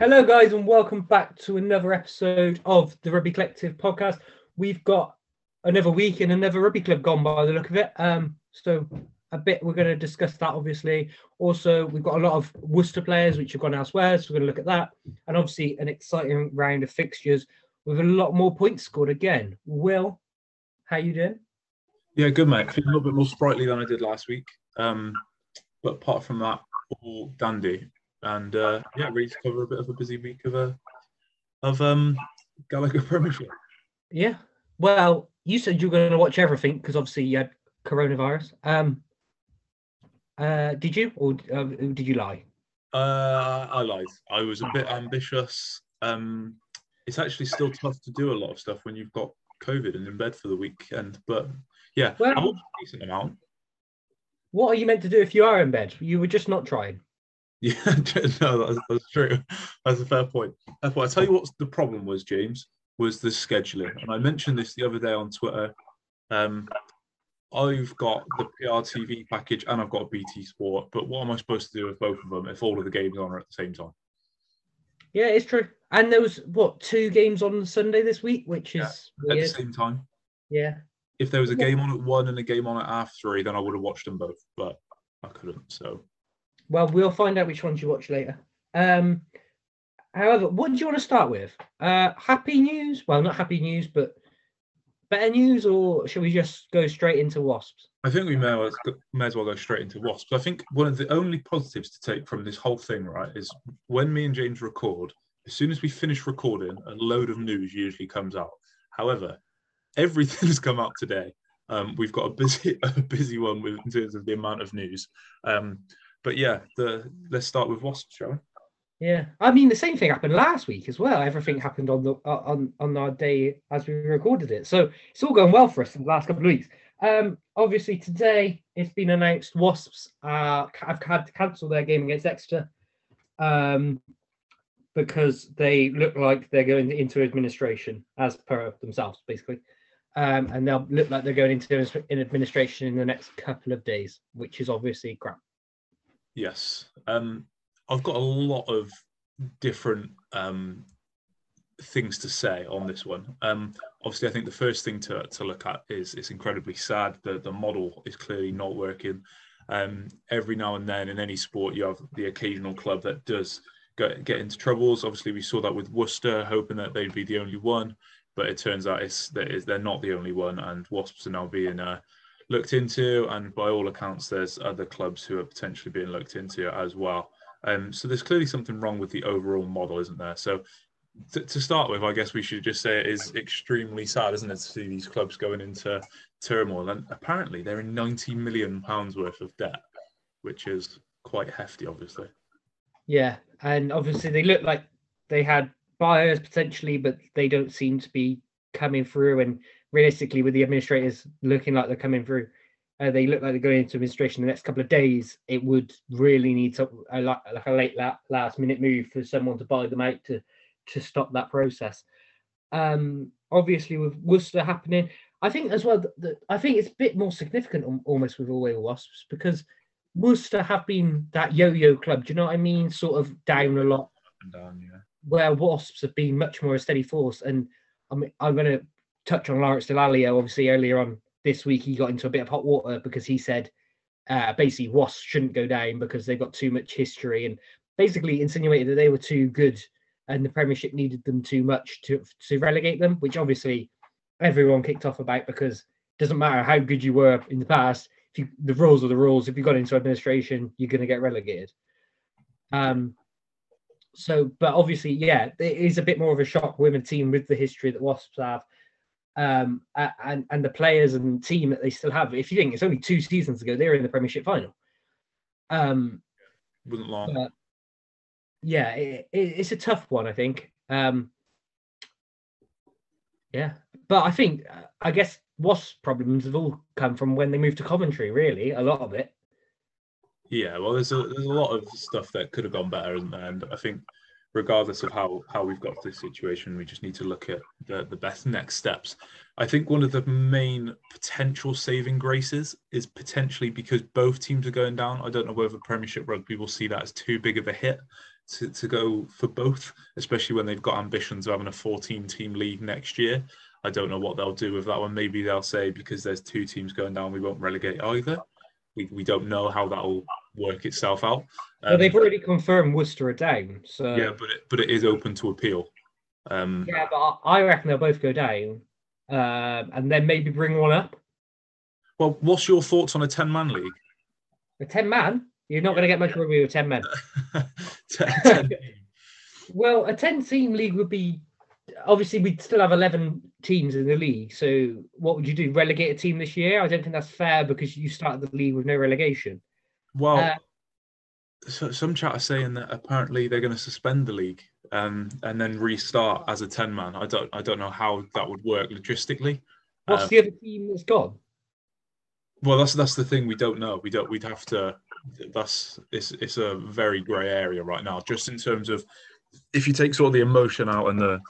Hello, guys, and welcome back to another episode of the Rugby Collective podcast. We've got another week and another rugby club gone by the look of it. Um, so a bit we're going to discuss that obviously. Also, we've got a lot of Worcester players which have gone elsewhere, so we're going to look at that, and obviously an exciting round of fixtures with a lot more points scored again. Will, how you doing? Yeah, good mate. Feeling a little bit more sprightly than I did last week. Um, but apart from that, all dandy. And uh, yeah, ready to cover a bit of a busy week of a of um Gallagher Premiership. Yeah. Well, you said you were going to watch everything because obviously you had coronavirus. Um, uh, did you or uh, did you lie? Uh, I lied. I was a bit ambitious. Um, it's actually still tough to do a lot of stuff when you've got COVID and in bed for the weekend. But yeah, Well- I watched a decent amount. What are you meant to do if you are in bed? You were just not trying. Yeah, no, that's, that's true. That's a fair point. Fair point. I tell you what, the problem was, James, was the scheduling, and I mentioned this the other day on Twitter. Um, I've got the PRTV package and I've got a BT Sport, but what am I supposed to do with both of them if all of the games are on at the same time? Yeah, it's true. And there was what two games on Sunday this week, which is Yeah, At the same time, Yeah. if there was a game on at one and a game on at half three, then I would have watched them both, but I couldn't. So Well, we'll find out which ones you watch later. Um, however, what do you want to start with? Uh, happy news? Well, not happy news, but better news, or should we just go straight into wasps? I think we may, as- may as well go straight into Wasps. I think one of the only positives to take from this whole thing, right, is when me and James record, as soon as we finish recording, a load of news usually comes out. However, everything has come out today. Um, we've got a busy, a busy one with, in terms of the amount of news. Um, but yeah, the let's start with Wasps, shall we? Yeah, I mean the same thing happened last week as well. Everything happened on the uh, on on our day as we recorded it, so it's all going well for us in the last couple of weeks. Um, obviously today it's been announced Wasps uh, have had to cancel their game against Exeter, um, because they look like they're going into administration as per themselves, basically, um, and they'll look like they're going into in administration in the next couple of days, which is obviously crap. Yes. Um, I've got a lot of different um, things to say on this one. Um, obviously, I think the first thing to, to look at is it's incredibly sad that the model is clearly not working. Um, every now and then in any sport, you have the occasional club that does get, get into troubles. Obviously, we saw that with Worcester, hoping that they'd be the only one, but it turns out it's is they're not the only one, and Wasps are now being uh, looked into, and by all accounts, there's other clubs who are potentially being looked into as well. Um, so there's clearly something wrong with the overall model, isn't there? So to, to start with, I guess we should just say it is extremely sad, isn't it, to see these clubs going into turmoil, and apparently they're in 90 million pounds worth of debt, which is quite hefty, obviously. Yeah, and obviously they look like they had buyers potentially, but they don't seem to be coming through. And realistically, with the administrators looking like they're coming through, uh, they look like they're going into administration the next couple of days. It would really need to like a late la- last minute move for someone to buy them out to to stop that process. Um, obviously, with Worcester happening, I think as well. I think it's a bit more significant al- almost with All Whale Wasps because Worcester have been that yo-yo club. Do you know what I mean? Sort of down a lot, And down, yeah. where Wasps have been much more a steady force. And I mean, I'm going to touch on Lawrence Dallaglio. Obviously, earlier on this week, he got into a bit of hot water because he said uh, basically Wasps shouldn't go down because they've got too much history, and basically insinuated that they were too good and the Premiership needed them too much to to relegate them, which obviously everyone kicked off about because it doesn't matter how good you were in the past. If you, the rules are the rules. If you got into administration, you're going to get relegated. Um, so, but obviously, yeah, it is a bit more of a shock women team with the history that Wasps have, um, and and the players and team that they still have. If you think it's only two seasons ago, they were in the Premiership final. Um, Wasn't long. yeah, it, it, it's a tough one, I think. Um, yeah, but I think uh, I guess Wasp problems have all come from when they moved to Coventry. Really, a lot of it. Yeah, well, there's a there's a lot of stuff that could have gone better, isn't there? And I think, regardless of how how we've got this situation, we just need to look at the the best next steps. I think one of the main potential saving graces is potentially because both teams are going down. I don't know whether Premiership rugby will see that as too big of a hit to, to go for both, especially when they've got ambitions of having a 14 team league next year. I don't know what they'll do with that one. Maybe they'll say because there's two teams going down, we won't relegate either. We, we don't know how that'll work itself out. Um, well, they've already confirmed Worcester are down. So yeah, but it, but it is open to appeal. Um, yeah, but I reckon they'll both go down, um, and then maybe bring one up. Well, what's your thoughts on a ten-man league? A ten-man? You're not going to get much rugby with ten men. 10, well, a ten-team league would be obviously we'd still have 11 teams in the league so what would you do relegate a team this year? I don't think that's fair because you started the league with no relegation. Well uh, so, some chat are saying that apparently they're going to suspend the league um, and then restart as a 10 man. I don't i don't know how that would work logistically. What's um, the other team that's gone? well that's that's the thing we don't know. We don't we'd have to that's it's it's a very grey area right now just in terms of if you take sort of the emotion out and the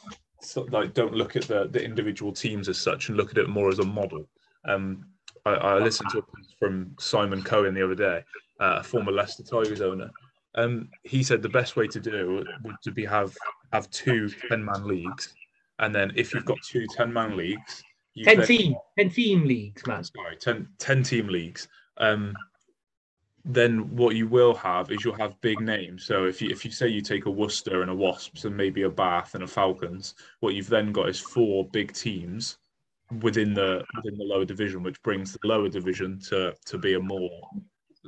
so, like don't look at the the individual teams as such and look at it more as a model. Um, I, I listened to a from Simon Cohen the other day, uh, a former Leicester Tigers owner. Um, he said the best way to do it would to be have have two 10 man leagues, and then if you've got two 10 man leagues, 10 then, team 10 team leagues, man. Sorry, 10, 10 team leagues. Um, then what you will have is you'll have big names. So if you if you say you take a Worcester and a Wasps and maybe a Bath and a Falcons, what you've then got is four big teams within the within the lower division, which brings the lower division to to be a more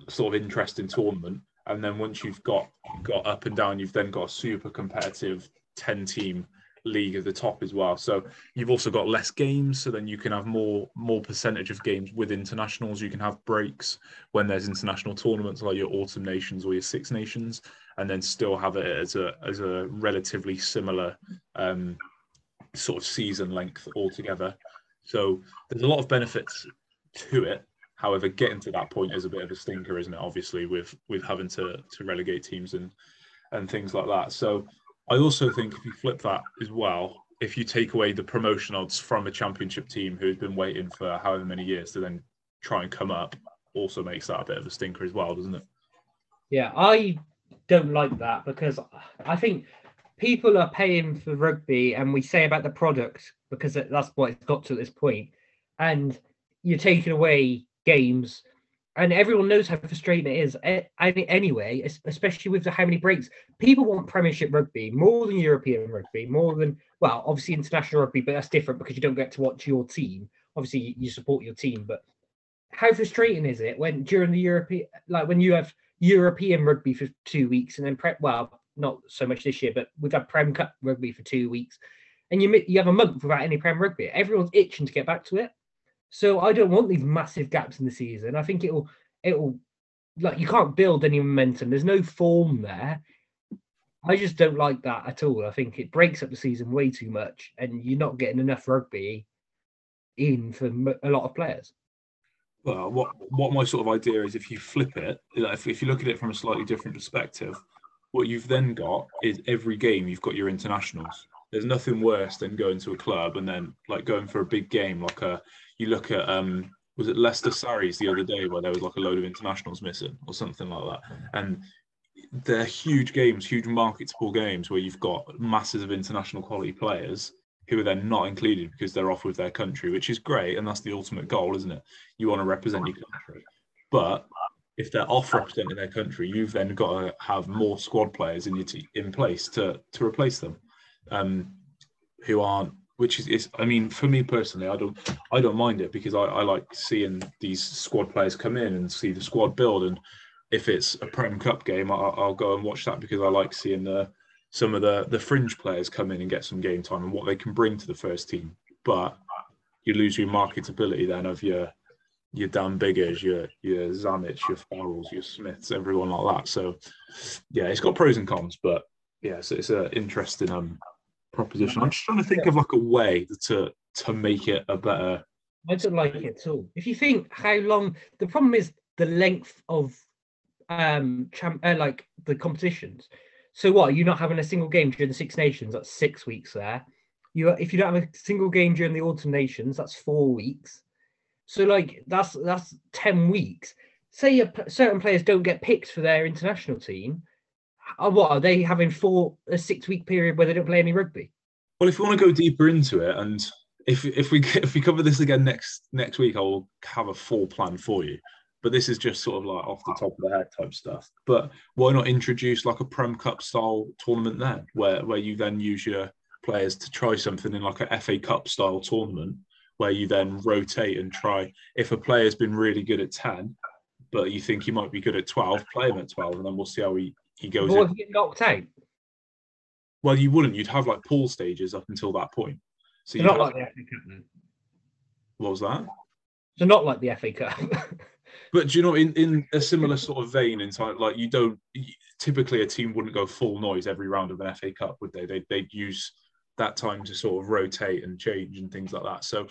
sort of interesting tournament. And then once you've got got up and down, you've then got a super competitive ten team league at the top as well. So you've also got less games, so then you can have more more percentage of games with internationals. You can have breaks when there's international tournaments like your autumn nations or your six nations, and then still have it as a as a relatively similar um, sort of season length altogether. So there's a lot of benefits to it. However, getting to that point is a bit of a stinker, isn't it? Obviously, with with having to to relegate teams and and things like that. So I also think if you flip that as well, if you take away the promotion odds from a championship team who's been waiting for however many years to then try and come up, also makes that a bit of a stinker as well, doesn't it? Yeah, I don't like that because I think people are paying for rugby and we say about the product because that's what it's got to at this point, and you're taking away games and everyone knows how frustrating it is anyway, especially with the, how many breaks. People want Premiership rugby more than European rugby, more than well, obviously international rugby, but that's different because you don't get to watch your team. Obviously, you support your team, but how frustrating is it when during the European, like when you have European rugby for two weeks and then prep? Well, not so much this year, but we've had Prem Cup rugby for two weeks, and you you have a month without any Prem rugby. Everyone's itching to get back to it. So I don't want these massive gaps in the season. I think it'll it'll like you can't build any momentum. There's no form there. I just don't like that at all. I think it breaks up the season way too much, and you're not getting enough rugby in for a lot of players. Well, what what my sort of idea is, if you flip it, if, if you look at it from a slightly different perspective, what you've then got is every game you've got your internationals. There's nothing worse than going to a club and then like going for a big game, like a you look at um was it Leicester Sarries the other day where there was like a load of internationals missing or something like that, and they're huge games, huge marketable games where you've got masses of international quality players who are then not included because they're off with their country, which is great, and that's the ultimate goal, isn't it? You want to represent your country, but if they're off representing their country, you've then got to have more squad players in your t- in place to to replace them, um, who aren't which is, is, I mean, for me personally, I don't, I don't mind it because I, I like seeing these squad players come in and see the squad build. And if it's a Prem Cup game, I, will go and watch that because I like seeing the some of the the fringe players come in and get some game time and what they can bring to the first team. But you lose your marketability then of your your Dan Biggars, your your Zammits, your Farrells, your Smiths, everyone like that. So yeah, it's got pros and cons, but yeah, so it's an interesting um proposition. I'm just trying to think yeah. of like a way to to make it a better. I don't like it at all. If you think how long, the problem is the length of um champ, uh, like the competitions. So what? You're not having a single game during the Six Nations. That's six weeks there. You if you don't have a single game during the Autumn Nations, that's four weeks. So like that's that's ten weeks. Say a, certain players don't get picked for their international team uh, what are they having for a six week period where they don't play any rugby? Well, if you want to go deeper into it, and if if we if we cover this again next next week, I will have a full plan for you. But this is just sort of like off the top of the head type stuff. But why not introduce like a Prem Cup style tournament then, where where you then use your players to try something in like a FA Cup style tournament, where you then rotate and try. If a player's been really good at ten, but you think he might be good at twelve, play him at twelve, and then we'll see how he he goes. If you get knocked out. Well, you wouldn't. You'd have like pool stages up until that point. So not like the FA Cup. Then. What was that? So not like the FA Cup. but do you know, in, in a similar sort of vein, inside like you don't typically a team wouldn't go full noise every round of an FA Cup, would they? they they'd use that time to sort of rotate and change and things like that. So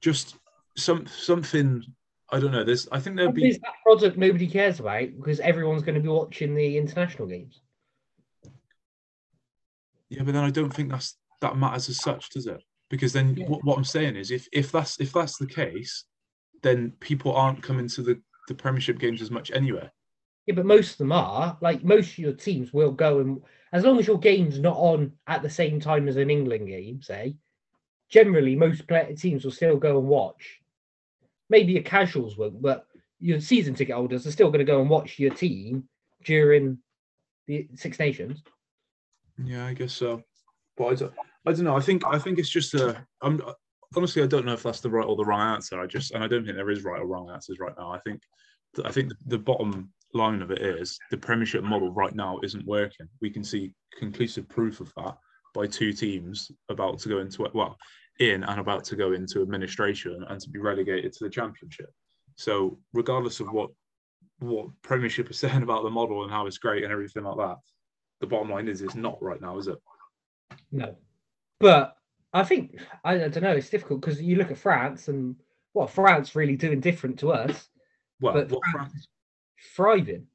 just some something I don't know. There's I think there'd be that product nobody cares about because everyone's going to be watching the international games. Yeah, but then I don't think that's that matters as such, does it? Because then yeah. what, what I'm saying is, if if that's if that's the case, then people aren't coming to the the Premiership games as much anyway. Yeah, but most of them are. Like most of your teams will go and as long as your game's not on at the same time as an England game, say, generally most teams will still go and watch. Maybe your casuals won't, but your season ticket holders are still going to go and watch your team during the Six Nations. Yeah, I guess so. But I don't, I don't know. I think I think it's just a. I'm honestly I don't know if that's the right or the wrong answer. I just and I don't think there is right or wrong answers right now. I think I think the bottom line of it is the Premiership model right now isn't working. We can see conclusive proof of that by two teams about to go into it. well in and about to go into administration and to be relegated to the Championship. So regardless of what what Premiership is saying about the model and how it's great and everything like that, the bottom line is it's not right now, is it? No, but I think I, I don't know. It's difficult because you look at France and what France really doing different to us. Well, what France, France thriving.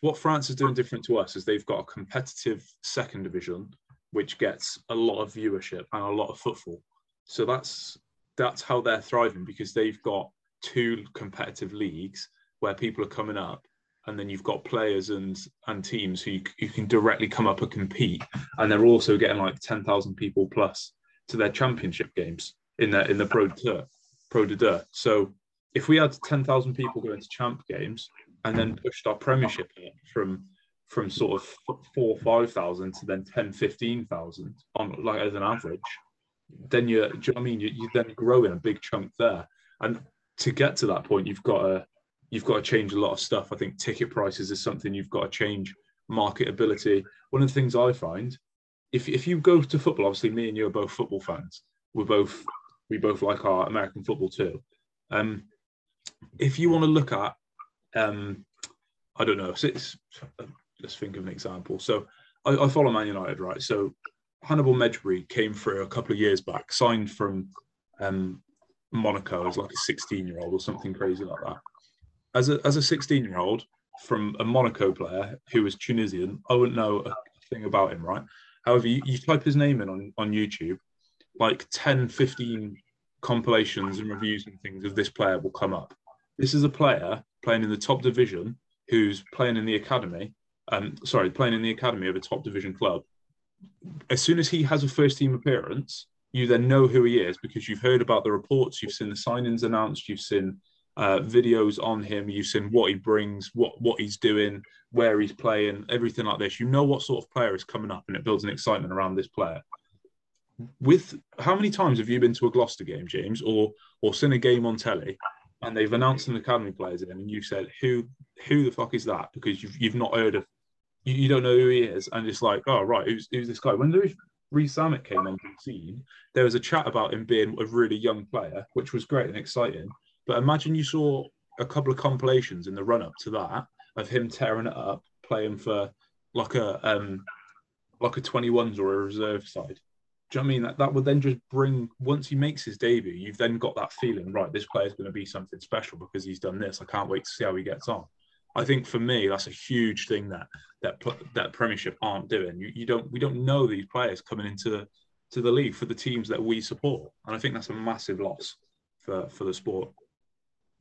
What France is doing different to us is they've got a competitive second division, which gets a lot of viewership and a lot of footfall. So that's that's how they're thriving because they've got two competitive leagues where people are coming up and then you've got players and and teams who you, can directly come up and compete, and they're also getting like ten thousand people plus to their championship games in the in the Pro de Pro de Deux. So if we had ten thousand people going to champ games and then pushed our Premiership from from sort of four five thousand to then 10 15,000 on like as an average, then you're do you know I mean you, you then grow in a big chunk there. And to get to that point, you've got to you've got to change a lot of stuff. I think ticket prices is something you've got to change, marketability. One of the things I find, if if you go to football, obviously me and you are both football fans. We're both we both like our American football too. Um, if you want to look at, um, I don't know, so let's think of an example. So I, I follow Man United, right? So Hannibal Mejbri came through a couple of years back, signed from um, Monaco as like a 16 year old or something crazy like that as a as a 16 year old from a Monaco player who was Tunisian, I wouldn't know a thing about him, right? However, you, you type his name in on, on YouTube, like 10, 15 compilations and reviews and things of this player will come up. This is a player playing in the top division who's playing in the academy, um, sorry, playing in the academy of a top division club. As soon as he has a first team appearance, you then know who he is because you've heard about the reports, you've seen the signings announced, you've seen uh, videos on him. You've seen what he brings, what what he's doing, where he's playing, everything like this. You know what sort of player is coming up, and it builds an excitement around this player. With how many times have you been to a Gloucester game, James, or or seen a game on telly, and they've announced an academy players in, and you said, "Who who the fuck is that?" Because you've you've not heard of, you, you don't know who he is, and it's like, "Oh right, who's who's this guy?" When Louis Rees came on the scene, there was a chat about him being a really young player, which was great and exciting. But imagine you saw a couple of compilations in the run up to that of him tearing it up, playing for like a um like a 21s or a reserve side. Do you know what I mean? That, that would then just bring once he makes his debut, you've then got that feeling, right, this player's going to be something special because he's done this. I can't wait to see how he gets on. I think for me, that's a huge thing that that that Premiership aren't doing. You, you don't we don't know these players coming into the to the league for the teams that we support, and I think that's a massive loss for for the sport.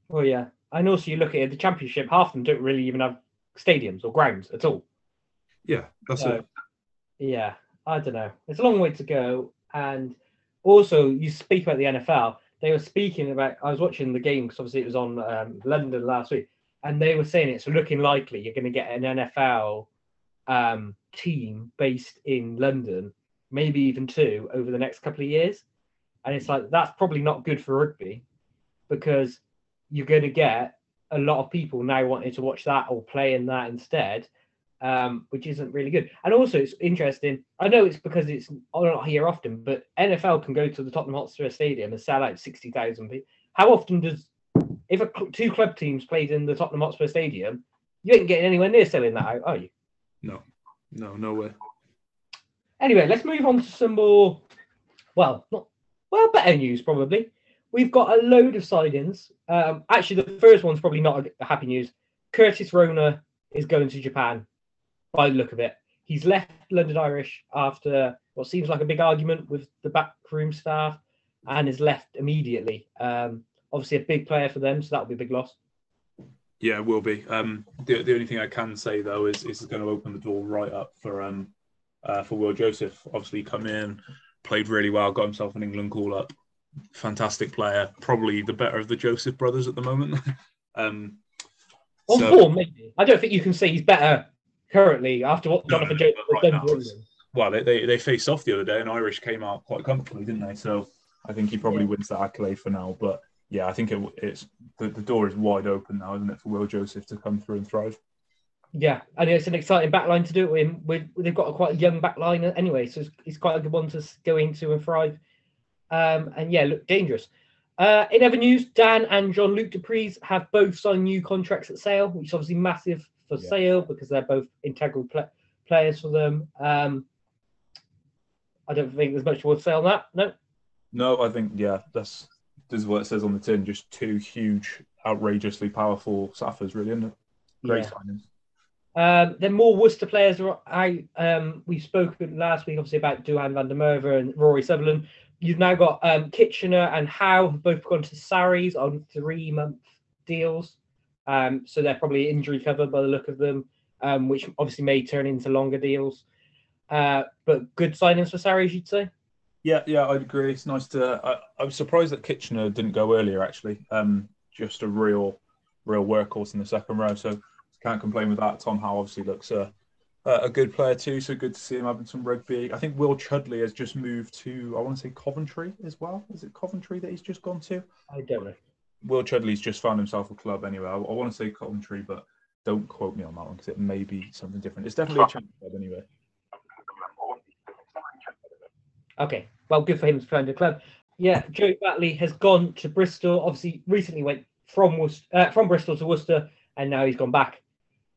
Well, yeah. And also, you look at it, the championship, half of them don't really even have stadiums or grounds at all. Yeah, that's so, it. Yeah, I don't know. It's a long way to go. And also, you speak about the NFL. They were speaking about. I was watching the game because obviously it was on um, London last week, and they were saying it's looking likely you're going to get an NFL um, team based in London, maybe even two over the next couple of years. And it's like that's probably not good for rugby because you're going to get a lot of people now wanting to watch that or play in that instead, um, which isn't really good. And also, it's interesting. I know it's because it's not here often, but NFL can go to the Tottenham Hotspur Stadium and sell out sixty thousand people. How often does if a, two club teams played in the Tottenham Hotspur Stadium, you ain't getting anywhere near selling that out, are you? No, no, no way. Anyway, let's move on to some more. Well, not well, better news probably. We've got a load of signings. Um, actually, the first one's probably not a happy news. Curtis Rona is going to Japan. By the look of it, he's left London Irish after what seems like a big argument with the backroom staff, and is left immediately. Um, obviously, a big player for them, so that'll be a big loss. Yeah, it will be. Um, the, the only thing I can say though is, is it's going to open the door right up for um, uh, for Will Joseph. Obviously, come in, played really well, got himself an England call up. Fantastic player, probably the better of the Joseph brothers at the moment. um, On so, form, maybe. I don't think you can say he's better currently after what no, Jonathan no, Joseph has right done. Well, they, they, they faced off the other day, and Irish came out quite comfortably, didn't they? So I think he probably yeah. wins that accolade for now. But yeah, I think it, it's the, the door is wide open now, isn't it, for Will Joseph to come through and thrive? Yeah, and it's an exciting backline to do it. With, they've got a quite a young backline anyway, so it's, it's, quite a good one to go into and thrive. Um, and yeah, look dangerous. Uh, in other news, Dan and Jean-Luc du Preez have both signed new contracts at Sale, which is obviously massive for yeah. Sale because they're both integral pl- players for them. Um, I don't think there's much more to say on that. No. No, I think yeah, that's this is what it says on the tin. Just two huge, outrageously powerful Saffers, really, isn't it? Great yeah. signings. Um, then more Worcester players I um, we spoke last week obviously about Duhan van der Merwe and Rory Sutherland. You've now got um, Kitchener and Howe have both gone to Sarries on three month deals. Um, so they're probably injury covered by the look of them, um, which obviously may turn into longer deals. Uh, but good signings for Sarries, you'd say? Yeah, yeah, I'd agree. It's nice to. I, I was surprised that Kitchener didn't go earlier. Actually, um, just a real, real workhorse in the second row. So can't complain with that. Tom Howe obviously looks a, a good player too, so good to see him having some rugby. I think Will Chudley has just moved to, I want to say Coventry as well. Is it Coventry that he's just gone to? I don't know. Will Chudley's just found himself a club anyway. I, I want to say Coventry, but don't quote me on that one because it may be something different. It's definitely a champion club anyway. Okay, well, good for him to find a club. Yeah, Joe Batley has gone to Bristol. Obviously, recently went from Worcester, uh, from Bristol to Worcester, and now he's gone back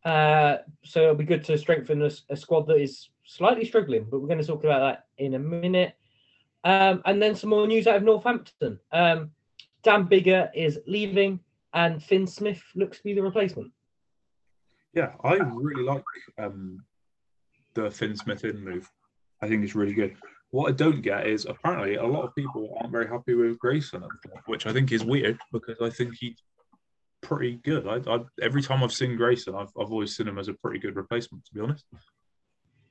uh, so it'll be good to strengthen a, a, squad that is slightly struggling, but we're going to talk about that in a minute. Um, and then some more news out of Northampton. Um, Dan Biggar is leaving, and Fin Smith looks to be the replacement. Yeah, I really like um, the Fin Smith in move. I think it's really good. What I don't get is apparently a lot of people aren't very happy with Grayson, which I think is weird because I think he's pretty good. I, I, every time I've seen Grayson, I've, I've always seen him as a pretty good replacement, to be honest.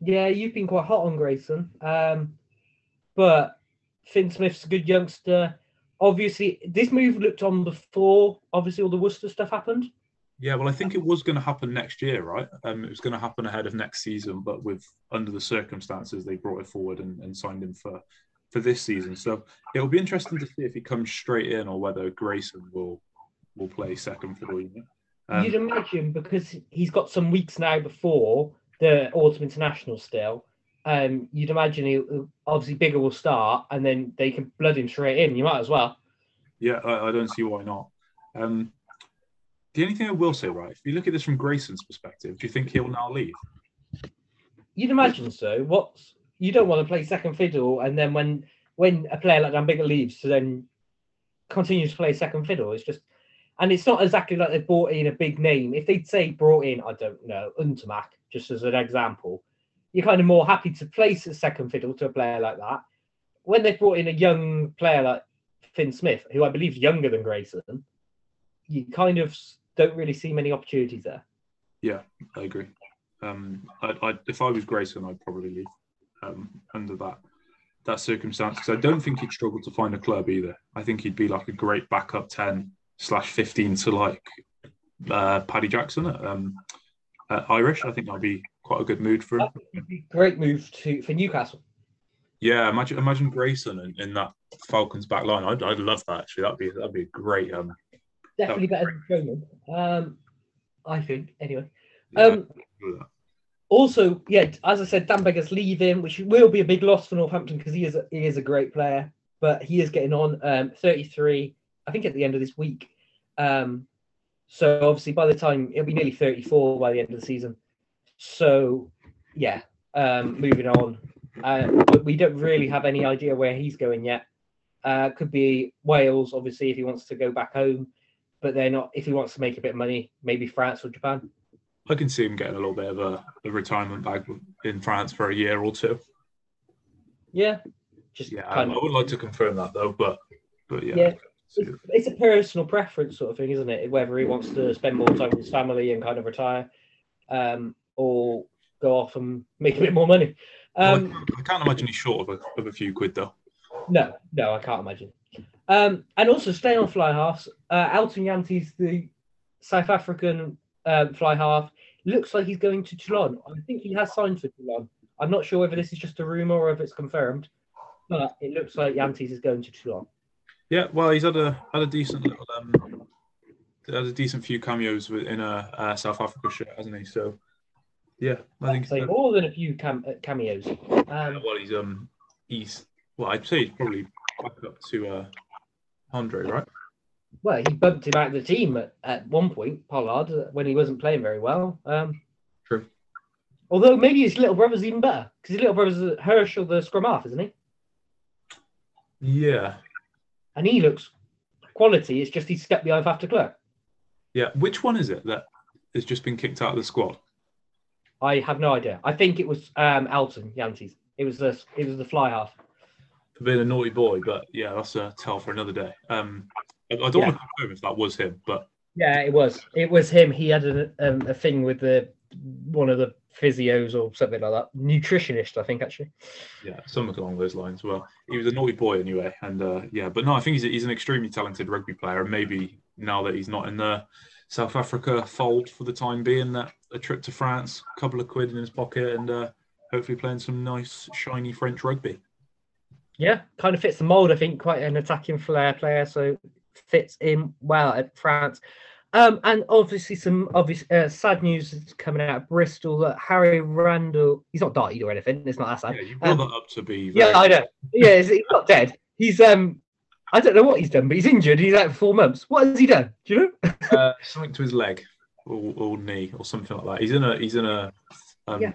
Yeah, you've been quite hot on Grayson, um, but Fin Smith's a good youngster. Obviously, this move looked on before. Obviously, all the Worcester stuff happened. Yeah, well, I think it was going to happen next year, right? Um, it was going to happen ahead of next season, but with under the circumstances, they brought it forward and, and signed him for for this season. So it'll be interesting to see if he comes straight in or whether Grayson will will play second fiddle. You um, You'd imagine because he's got some weeks now before the autumn international still. Um, you'd imagine he obviously Biggar will start, and then they can blood him straight in. You might as well. Yeah, I, I don't see why not. Um, the only thing I will say, right, if you look at this from Grayson's perspective, do you think he'll now leave? You'd imagine so. What you don't want to play second fiddle, and then when when a player like Dan Biggar leaves, to then continue to play second fiddle, it's just and it's not exactly like they brought in a big name. If they'd say brought in, I don't know, Ntamack, just as an example, you're kind of more happy to place a second fiddle to a player like that. When they brought in a young player like Fin Smith, who I believe is younger than Grayson, you kind of don't really see many opportunities there. Yeah, I agree. Um, I, I, if I was Grayson, I'd probably leave um, under that that circumstance because I don't think he'd struggle to find a club either. I think he'd be like a great backup ten slash fifteen to like uh, Paddy Jackson at, um, at Irish. I think that'd be quite a good move for him. Great move to for Newcastle. Yeah, imagine imagine Grayson in, in that Falcons back line. I'd, I'd love that actually. That'd be that'd be a great. Um, Definitely better than Bowman. Um, I think anyway. Um, also, yeah, as I said, Dan Biggar's leaving, which will be a big loss for Northampton because he is a, he is a great player, but he is getting on. Um, 33, I think, at the end of this week. Um, so obviously, by the time it'll be nearly 34 by the end of the season. So, yeah, um, moving on. Uh, but we don't really have any idea where he's going yet. Uh, could be Wales, obviously, if he wants to go back home. But they're not. If he wants to make a bit of money, maybe France or Japan. I can see him getting a little bit of a, a retirement bag in France for a year or two. Yeah, just yeah. I, I, would like to confirm that though, but but yeah. yeah. It's, it's, a personal preference sort of thing, isn't it? Whether he wants to spend more time with his family and kind of retire, um, or go off and make a bit more money. Um, well, I, can't, imagine he's short of a, of a few quid though. No, no, I can't imagine. Um, and also staying on fly halves, uh, Elton Jantjies, the South African um, fly half, looks like he's going to Toulon. I think he has signed for Toulon. I'm not sure whether this is just a rumor or if it's confirmed, but it looks like Jantjies is going to Toulon. Yeah, well, he's had a had a decent little um, had a decent few cameos in a, a South Africa shirt, hasn't he? So, yeah, I think say more than a few cam- uh, cameos. Um, yeah, well, he's um he's well, I'd say he's probably back up to uh Andre, right? well, he bumped him out of the team at, at one point, Pollard, when he wasn't playing very well. Um, True. Although maybe his little brother's even better because his little brother's Herschel, the scrum half, isn't he? Yeah. And he looks quality. It's just he's stepped behind Faf de Klerk. Yeah. Which one is it that has just been kicked out of the squad? I have no idea. I think it was um, Elton Jantjies. It was the it was the fly half. For being a naughty boy, but yeah, that's a tell for another day. Um, I, don't yeah. want to confirm if that was him, but yeah, it was. It was him. He had a, um, a thing with the one of the physios or something like that. Nutritionist, I think, actually. Yeah, something along those lines. Well, he was a naughty boy anyway, and uh, yeah, but no, I think he's, he's an extremely talented rugby player, and maybe now that he's not in the South Africa fold for the time being, that a trip to France, a couple of quid in his pocket, and uh, hopefully playing some nice shiny French rugby. Yeah, kind of fits the mold. I think quite an attacking flair player, so fits in well at France. Um, and obviously, some obvious uh, sad news is coming out of Bristol that Harry Randall, he's not died or anything. It's not that sad. Yeah, you brought um, that up to be. Very... Yeah, I know. Yeah, he's not dead. He's um, I don't know what he's done, but he's injured. He's out for four months. What has he done? Do you know? uh, something to his leg or, or, knee or something like that. He's in a he's in a um, yeah.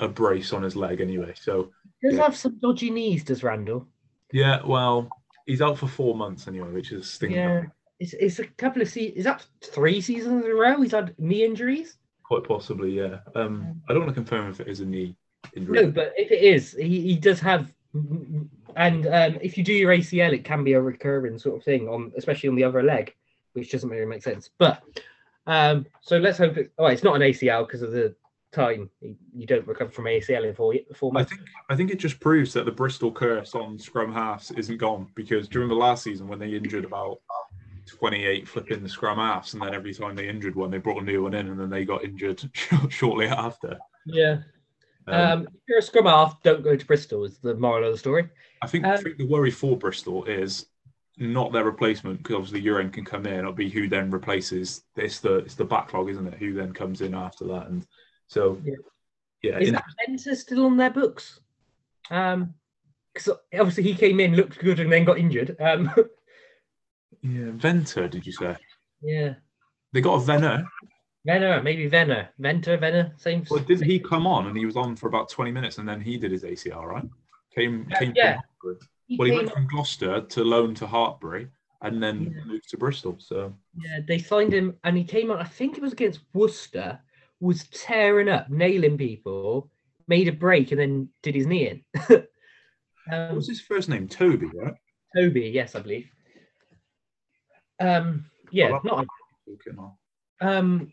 A brace on his leg anyway. So he does yeah. have some dodgy knees, does Randall? Yeah, well, he's out for four months anyway, which is stinking. Yeah, it's, it's a couple of seasons. Is that three seasons in a row? He's had knee injuries. Quite possibly, yeah. Um, I don't want to confirm if it is a knee injury. No, but if it is, he, he does have. And um, if you do your ACL, it can be a recurring sort of thing on, especially on the other leg, which doesn't really make sense. But um, so let's hope it. Oh, it's not an ACL because of the time you don't recover from ACL in four, four months. I think I think it just proves that the Bristol curse on scrum halves isn't gone because during the last season when they injured about 28 flipping the scrum halves and then every time they injured one they brought a new one in and then they got injured shortly after. Yeah. Um, um, if you're a scrum half, don't go to Bristol. Is the moral of the story? I think, um, I think the worry for Bristol is not their replacement because obviously Uren can come in. It'll be who then replaces. It's the it's the backlog, isn't it? Who then comes in after that and so yeah, yeah is that Venter still on their books? Um, because obviously he came in, looked good, and then got injured. Um, yeah, Venter, did you say? Yeah, they got a Venner. Venner, maybe Venner, Venter, Venner, same. Well, didn't he come on and he was on for about twenty minutes and then he did his ACL, right? Came, uh, came. Yeah. He well, he went from Gloucester to loan to Hartpury and then yeah. moved to Bristol. So yeah, they signed him and he came on. I think it was against Worcester was tearing up, nailing people, made a break, and then did his knee in. um, what was his first name? Toby, right? Toby, yes, I believe. Um, yeah, not. Um,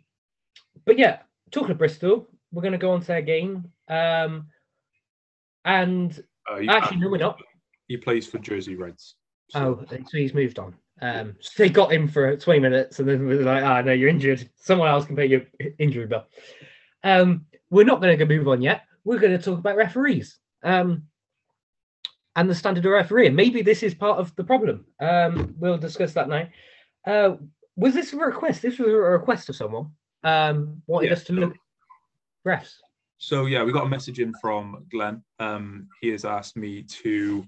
but yeah, talking of Bristol, we're going to go on to their game. Um, and Uh, actually, no, we're not. he plays for Jersey Reds. So- Oh, so he's moved on. Um, so they got him for 20 minutes and then were like, ah, no, you're injured. Someone else can pay your injury bill. Um, we're not going to move on yet. We're going to talk about referees um, and the standard of referee. And maybe this is part of the problem. Um, we'll discuss that now. Uh, was this a request? This was a request of someone. Um, wanted Yeah, us to look refs. So yeah, we got a message in from Glenn. Um, he has asked me to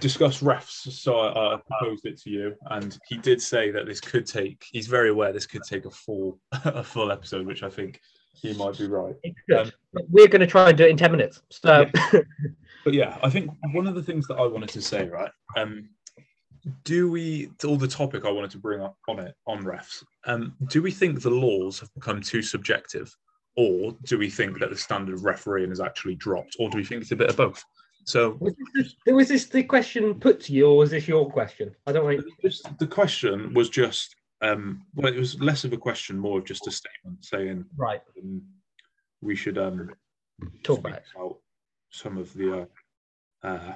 discuss refs, so I, I proposed it to you, and he did say that this could take. He's very aware this could take a full a full episode, which I think he might be right. Um, we're going to try and do it in 10 minutes. So, But yeah, I think one of the things that I wanted to say, right? Um, do we, all the topic I wanted to bring up on it on refs, um, do we think the laws have become too subjective, or do we think that the standard of refereeing has actually dropped, or do we think it's a bit of both? So was this, the- was this the question put to you or was this your question? I don't want Just the question was just, um, well, it was less of a question, more of just a statement saying Right. um, we should um, Talk about about some of the uh, uh,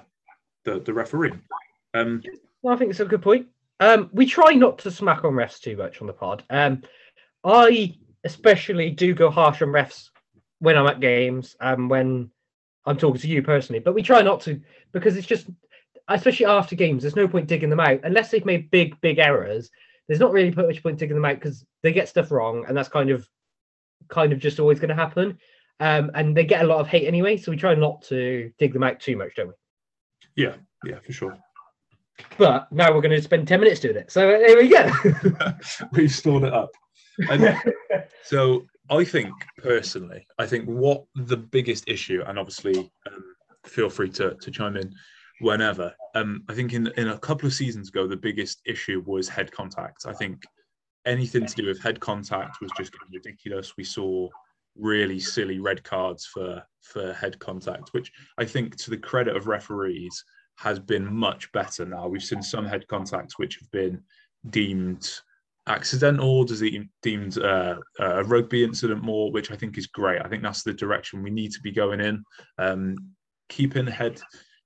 the the refereeing. Um, Well, I think it's a good point. Um, we try not to smack on refs too much on the pod. Um, I especially do go harsh on refs when I'm at games and when I'm talking to you personally, but we try not to because it's just, especially after games, there's no point digging them out unless they've made big, big errors. There's not really much point digging them out because they get stuff wrong, and that's kind of, kind of just always going to happen. Um, and they get a lot of hate anyway, so we try not to dig them out too much, don't we? yeah, yeah, for sure. But now we're going to spend 10 minutes doing it. So uh, here we go. We've stored it up. And so I think personally, I think what the biggest issue, and obviously um, feel free to, to chime in whenever. Um, I think in in a couple of seasons ago, the biggest issue was head contact. I think anything to do with head contact was just ridiculous. We saw really silly red cards for for head contact, which I think to the credit of referees has been much better now. We've seen some head contacts which have been deemed accidental, does it deemed uh, a rugby incident more, which I think is great. I think that's the direction we need to be going in. Um, keeping head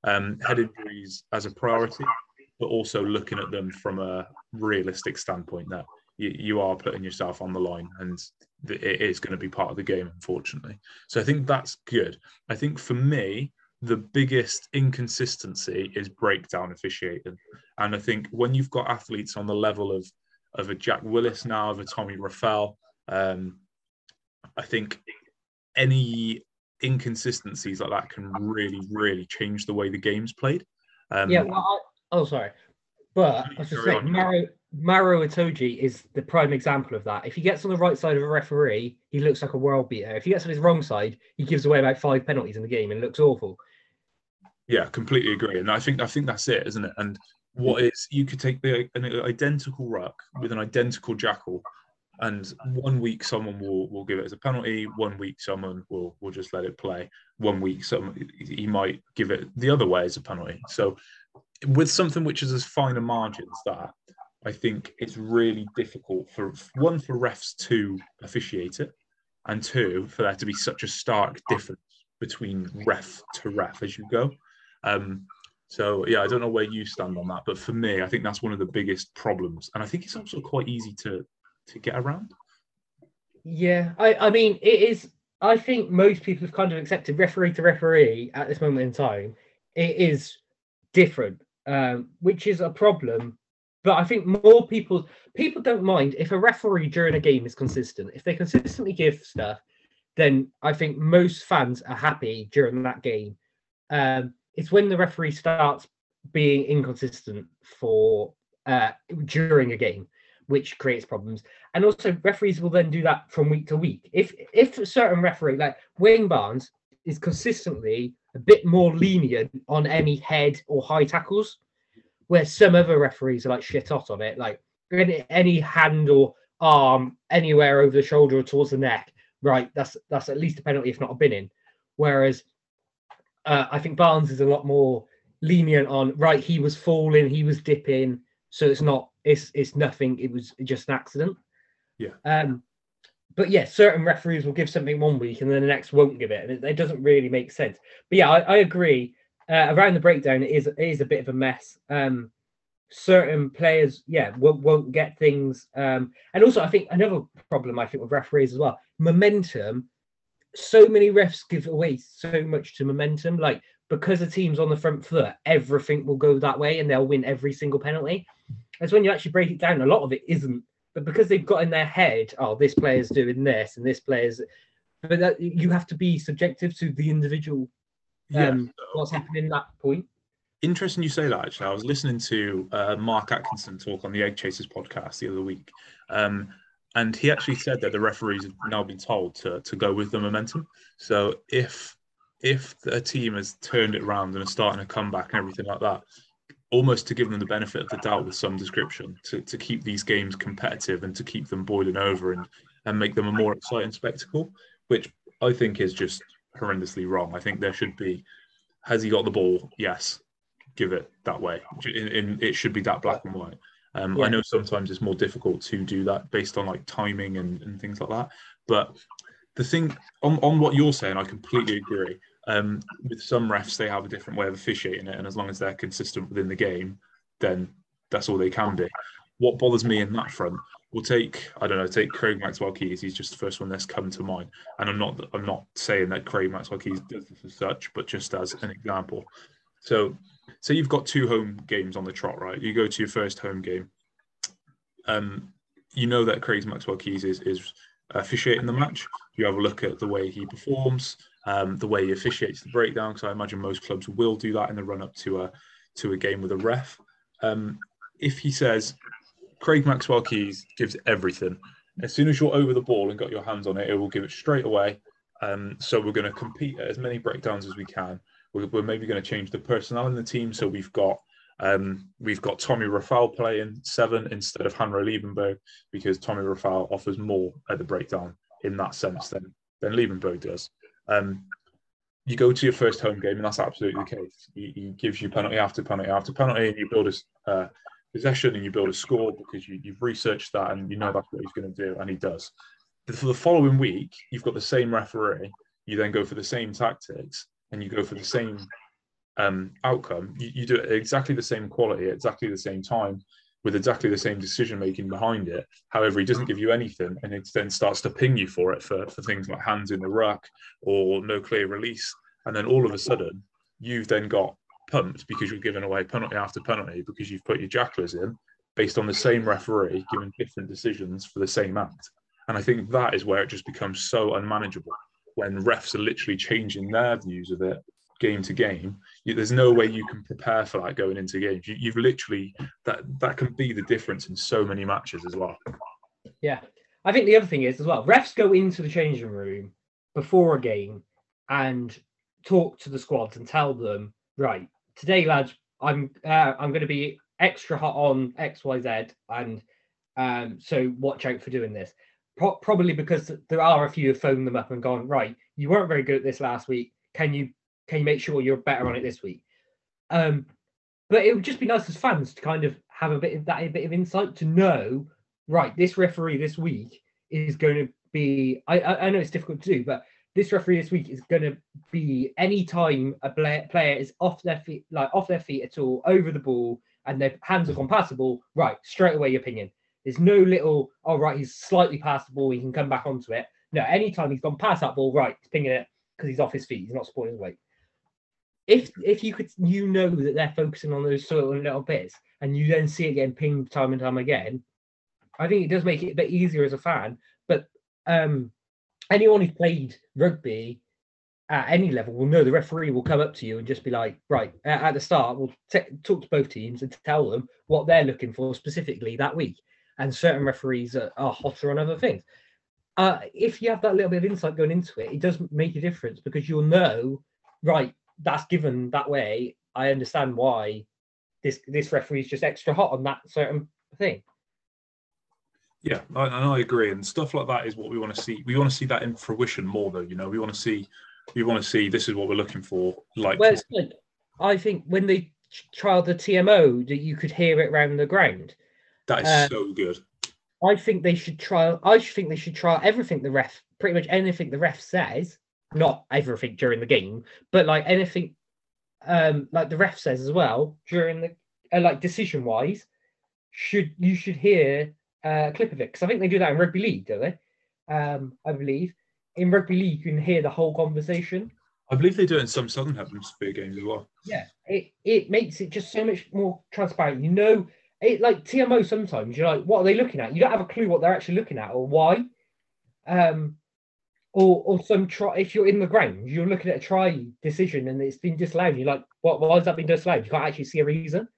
um, head injuries as a priority, but also looking at them from a realistic standpoint. That you, you are putting yourself on the line, and it is going to be part of the game, unfortunately. So I think that's good. I think for me, the biggest inconsistency is breakdown officiating, and I think when you've got athletes on the level of of a Jack Willis now, of a Tommy Reffell. Um, I think any inconsistencies like that can really, really change the way the game's played. Um, Yeah, well, I, oh, sorry. But I was just saying, on. Maro, Maro Itoje is the prime example of that. If he gets on the right side of a referee, he looks like a world beater. If he gets on his wrong side, he gives away about five penalties in the game and looks awful. yeah, completely agree. And I think I think that's it, isn't it? And what is you could take the an identical ruck with an identical jackal, and one week someone will will give it as a penalty, one week someone will will just let it play, one week some he might give it the other way as a penalty. So with something which is as fine a margin as that, I think it's really difficult for one for refs to officiate it, and two for there to be such a stark difference between ref to ref as you go. Um, so yeah, I don't know where you stand on that, but for me, I think that's one of the biggest problems, and I think it's also quite easy to to get around. Yeah, I, I mean, it is. I think most people have kind of accepted referee to referee at this moment in time. It is different, um, which is a problem. But I think more people people don't mind if a referee during a game is consistent. If they consistently give stuff, then I think most fans are happy during that game. Um, it's when the referee starts being inconsistent for uh, during a game, which creates problems. And also, referees will then do that from week to week. If if a certain referee, like Wayne Barnes, is consistently a bit more lenient on any head or high tackles, where some other referees are like shit hot on it, like any, any hand or arm anywhere over the shoulder or towards the neck, right? That's that's at least a penalty, if not a bin in. Whereas uh, I think Barnes is a lot more lenient on right. He was falling, he was dipping, so it's not it's it's nothing. It was just an accident. Yeah. Um, but yeah, certain referees will give something one week and then the next won't give it, and it, it doesn't really make sense. But yeah, I, I agree. Uh, around the breakdown, it is it is a bit of a mess. Um, certain players, yeah, won't, won't get things. Um, and also, I think another problem I think with referees as well, momentum. So many refs give away so much to momentum. Like because the team's on the front foot, everything will go that way, and they'll win every single penalty. As when you actually break it down, a lot of it isn't. But because they've got in their head, oh, this player's doing this and this player's, but that, you have to be subjective to the individual. Um, yeah. what's happening at that point interesting you say that actually i was listening to uh, mark atkinson talk on the egg chasers podcast the other week um, and he actually said that the referees have now been told to, to go with the momentum so if if a team has turned it around and are starting to come back and everything like that almost to give them the benefit of the doubt with some description to, to keep these games competitive and to keep them boiling over and and make them a more exciting spectacle which i think is just horrendously wrong i think there should be has he got the ball yes give it that way. In, in it should be that black and white. Um, yeah. I know sometimes it's more difficult to do that based on like timing and, and things like that. But the thing on, on what you're saying, I completely agree. Um, with some refs, they have a different way of officiating it, and as long as they're consistent within the game, then that's all they can be. What bothers me in that front, we'll take I don't know, take Craig Maxwell Keys. He's just the first one that's come to mind, and I'm not I'm not saying that Craig Maxwell Keys does this as such, but just as an example. So so you've got two home games on the trot, right? You go to your first home game. Um, you know that Craig Maxwell Keys is is officiating the match. You have a look at the way he performs, um, the way he officiates the breakdown. Because I imagine most clubs will do that in the run up to a to a game with a ref. Um, if he says Craig Maxwell Keys gives everything, as soon as you're over the ball and got your hands on it, it will give it straight away. Um, so we're going to compete at as many breakdowns as we can. We're, we're maybe going to change the personnel in the team. So we've got um, we've got Tommy Reffell playing seven instead of Hanro Liebenberg because Tommy Reffell offers more at the breakdown in that sense than than Liebenberg does. Um, you go to your first home game, and that's absolutely the case. He, he gives you penalty after penalty after penalty, and you build a uh, possession and you build a score because you, you've researched that and you know that's what he's going to do, and he does. For the following week, you've got the same referee. You then go for the same tactics, and you go for the same um, outcome, you, you do it exactly the same quality at exactly the same time with exactly the same decision making behind it. However, he doesn't give you anything and it then starts to ping you for it for, for things like hands in the ruck or no clear release. And then all of a sudden, you've then got pumped because you're given away penalty after penalty because you've put your jacklers in based on the same referee giving different decisions for the same act. And I think that is where it just becomes so unmanageable when refs are literally changing their views of it game to game you, there's no way you can prepare for that going into games. You, you've literally that that can be the difference in so many matches as well. Yeah. I think the other thing is as well refs go into the changing room before a game and talk to the squads and tell them right today lads i'm uh, i'm going to be extra hot on xyz and um, so watch out for doing this pro- probably because there are a few who phoned them up and gone, right, you weren't very good at this last week. Can you can you make sure you're better on it this week? Um, but it would just be nice as fans to kind of have a bit of that a bit of insight to know, right, this referee this week is going to be. I I know it's difficult to do, but this referee this week is going to be any time a player is off their feet, like off their feet at all, over the ball, and their hands are ball, right, straight away your opinion. There's no little, oh, right, he's slightly past the ball, he can come back onto it. No, anytime he's gone past that ball, right, he's pinging it because he's off his feet, he's not supporting his weight. If if you could, you know that they're focusing on those sort of little bits, and you then see it getting pinged time and time again, I think it does make it a bit easier as a fan. But um, anyone who's played rugby at any level will know the referee will come up to you and just be like, right, at the start, we'll t- talk to both teams and tell them what they're looking for specifically that week and certain referees are, are hotter on other things. Uh, if you have that little bit of insight going into it, it does make a difference because you'll know, right, that's given that way. I understand why this this referee is just extra hot on that certain thing. Yeah, I, I agree, and stuff like that is what we want to see. We want to see that in fruition more, though. You know, we want to see, we want to see this is what we're looking for. Like, well, I think when they trialed the TMO, that you could hear it around the ground. That is uh, so good. I think they should try. I think they should try everything the ref, pretty much anything the ref says. Not everything during the game, but like anything, um, like the ref says as well during the uh, like decision wise. Should you should hear uh, a clip of it because I think they do that in rugby league, don't they? Um, I believe in rugby league you can hear the whole conversation. I believe they do it in some Southern Hemisphere games as well. Yeah, it it makes it just so much more transparent. You know, it like TMO. Sometimes you're like, what are they looking at? You don't have a clue what they're actually looking at or why. Um, or or some try. If you're in the ground, you're looking at a try decision and it's been disallowed. You're like, what? Why has that been disallowed? You can't actually see a reason.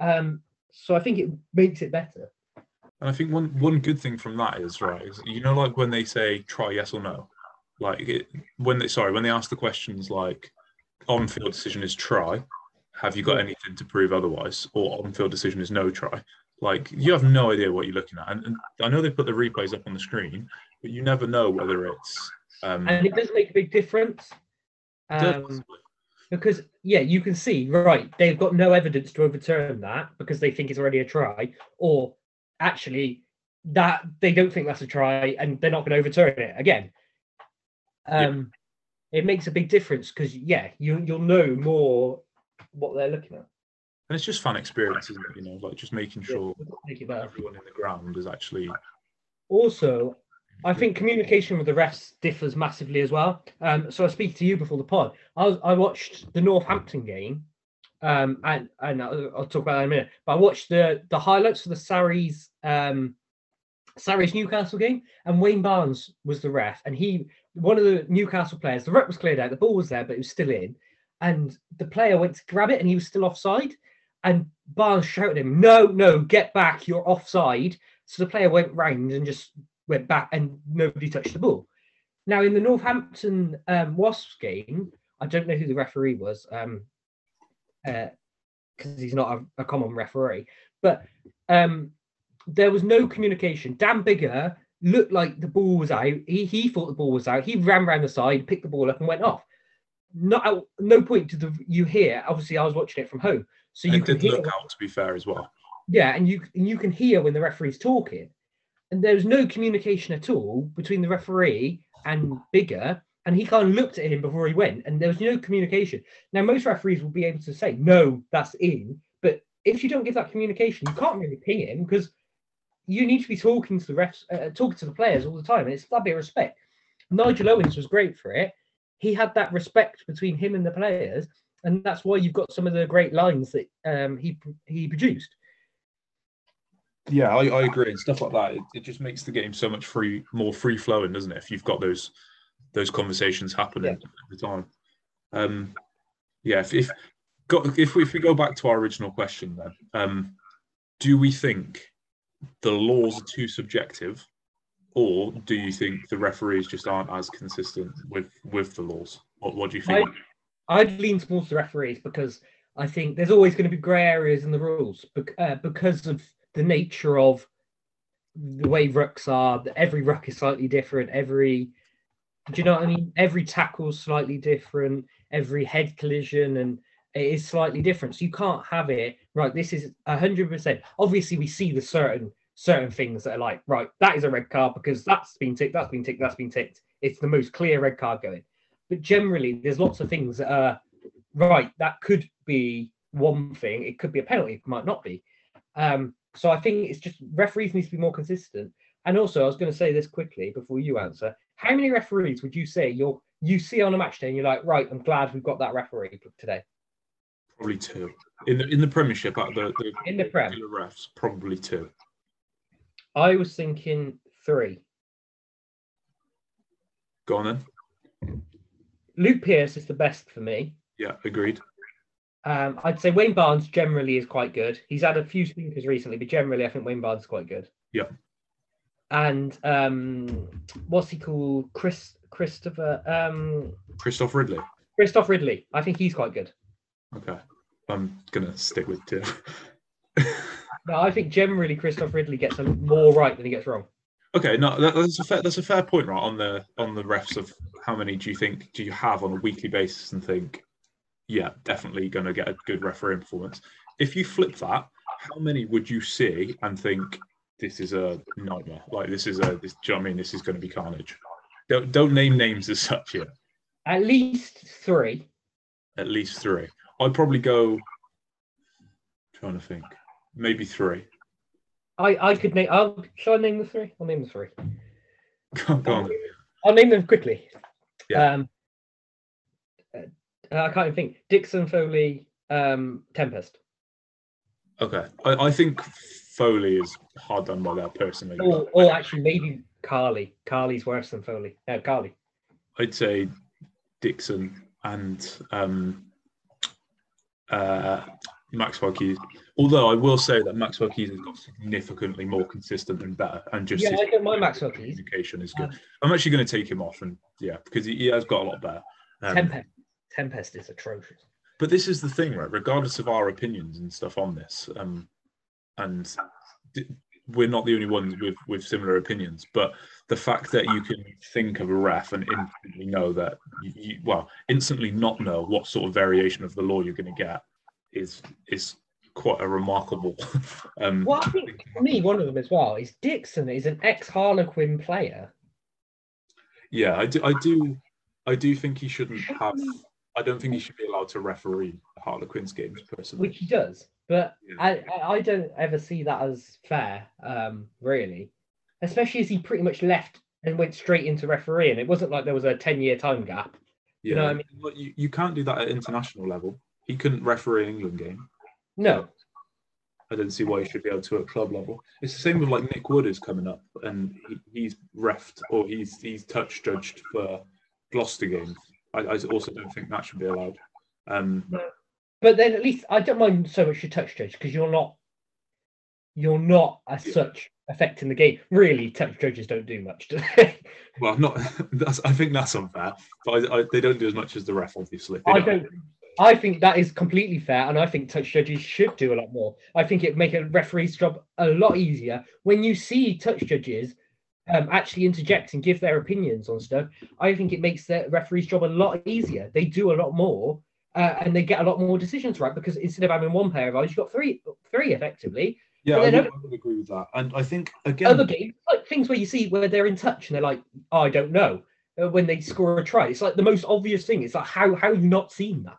Um, so I think it makes it better. And I think one one good thing from that is right. Is, you know, like when they say try yes or no, like it, when they sorry when they ask the questions like on field decision is try, have you got anything to prove otherwise, or on field decision is no try. Like you have no idea what you're looking at, and, and I know they put the replays up on the screen, but you never know whether it's. Um, and it does make a big difference. Um, because yeah, you can see right they've got no evidence to overturn that because they think it's already a try, or actually that they don't think that's a try and they're not going to overturn it again. Um, yeah. It makes a big difference because yeah, you you'll know more what they're looking at. And it's just fun experience, isn't it? You know, like just making sure yeah, everyone in the ground is actually. Also, I think communication with the refs differs massively as well. Um, so I speak to you before the pod. I was, I watched the Northampton game, um, and and I'll, I'll, talk about that in a minute. But I watched the the highlights for the Sarries um, Sarries Newcastle game, and Wayne Barnes was the ref, and he one of the Newcastle players. The ruck was cleared out, the ball was there, but it was still in, and the player went to grab it, and he was still offside. And Barnes shouted him, "No, no, get back! You're offside!" So the player went round and just went back, and nobody touched the ball. Now in the Northampton um, Wasps game, I don't know who the referee was. Um, because uh, he's not a, a, common referee. But um, there was no communication. Dan Biggar looked like the ball was out. He, he thought the ball was out. He ran around the side, picked the ball up, and went off. Not at no point did the, you hear. Obviously, I was watching it from home, so you can look out. To be fair, as well. Yeah, and you and you can hear when the referee's talking, and there was no communication at all between the referee and Biggar, and he kind of looked at him before he went, and there was no communication. Now, most referees will be able to say, no, that's in, but if you don't give that communication, you can't really ping him because you need to be talking to the refs, uh, talking to the players all the time. And it's that bit of respect. Nigel Owens was great for it. He had that respect between him and the players, and that's why you've got some of the great lines that um, he he produced. Yeah, I, I agree, and stuff like that. It, it just makes the game so much free, more free flowing, doesn't it? If you've got those those conversations happening yeah. at the time. Um, yeah, if if, if we, if we go back to our original question, then um, do we think the laws are too subjective, or do you think the referees just aren't as consistent with with the laws? What What do you think? I, I'd lean towards the referees because I think there's always going to be grey areas in the rules uh, because of the nature of the way rucks are. Every ruck is slightly different. Every do you know what I mean? Every tackle is slightly different, every head collision, and it is slightly different. So you can't have it right. This is hundred percent. Obviously, we see the certain certain things that are like right. That is a red card because that's been ticked. That's been ticked. That's been ticked. It's the most clear red card going. But generally, there's lots of things that are right. That could be one thing. It could be a penalty. It might not be. Um, so I think it's just referees need to be more consistent. And also, I was going to say this quickly before you answer. How many referees would you say you're you see on a match day and you're like, right, I'm glad we've got that referee today? Probably two. In the in the Premiership, at the, the in the Prem refs, probably two. I was thinking three. Go on then. Luke Pearce is the best for me. Yeah, agreed. Um, I'd say Wayne Barnes generally is quite good. He's had a few stinkers recently, but generally I think Wayne Barnes is quite good. Yeah and um, what's he called? Chris Christopher um, Christophe Ridley. Christophe Ridley. I think he's quite good. Okay, I'm gonna stick with two. no, I think generally Christophe Ridley gets more right than he gets wrong. Okay, no, that's a fair that's a fair point, right? On the on the refs of how many do you think do you have on a weekly basis and think, yeah, definitely going to get a good referee performance. If you flip that, how many would you see and think this is a nightmare. Like this is a this. Do you know what I mean? This is going to be carnage. Don't don't name names as such yet. At least three. At least three. I'd probably go. Trying to think. Maybe three. I I could name. I'll, shall I name the three? I'll name the three. Go, on. I'll name them quickly. Yeah. Um, uh, I can't even think. Dickson Foley, um, Tempest, Okay. I, I think Foley is hard done by that personally. or, or actually maybe Carley. Carley's worse than Foley. No, Carley. I'd say Dickson and um, uh, Maxwell Keys. Although I will say that Maxwell Keys has got significantly more consistent and better, and just Yeah, I mind Maxwell Keys. communication is good. Um, I'm actually going to take him off, and yeah, because he, he has got a lot better. Um, Tempest. Tempest is atrocious. but this is the thing, right? Regardless of our opinions and stuff on this, um, and d- we're not the only ones with with similar opinions. But the fact that you can think of a ref and instantly know that, you, you, well, instantly not know what sort of variation of the law you're going to get is is quite a remarkable. um, Well, I think for me, one of them as well is Dickson is an ex Harlequin player. yeah, I do, I do, I do think he shouldn't have. I don't think he should be allowed to referee Harlequins games personally. which he does, but Yeah. I, I don't ever see that as fair, um, really. Especially as he pretty much left and went straight into refereeing. It wasn't like there was a ten year time gap. Yeah, know what I mean? you, you can't do that at international level. He couldn't referee an England game. No, I don't see why he should be able to at club level. It's the same with like Nick Wood is coming up, and he, he's refed or he's he's touch judged for Gloucester games. I, I also don't think that should be allowed. Um, but then at least I don't mind so much your touch judge because you're not you're not as Yeah. such affecting the game. Really, touch judges don't do much. Do they? well, not that's. I think that's unfair, but I, I, they don't do as much as the ref, obviously. They I don't. I think that is completely fair, and I think touch judges should do a lot more. I think it make a referee's job a lot easier when you see touch judges um, actually interject and give their opinions on stuff. I think it makes the referee's job a lot easier. They do a lot more, uh, and they get a lot more decisions right because instead of having one pair of eyes, you've got three, three effectively. Yeah, I would, would agree with that, and I think again, Other games, like things where you see where they're in touch and they're like, oh, I don't know. uh, When they score a try, it's like the most obvious thing. It's like how how have you not seen that?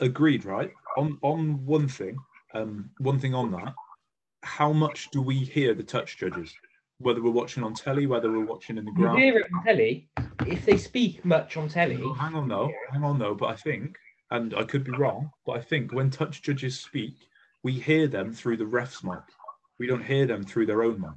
Agreed right? On on one thing um one thing on that how much do we hear the touch judges? Whether we're watching on telly whether we're watching in the You ground? hear it on telly. If they speak much on telly, Oh, hang on though. hang on though but i think and i could be wrong but i think when touch judges speak we hear them through the ref's mic. We don't hear them through their own mic.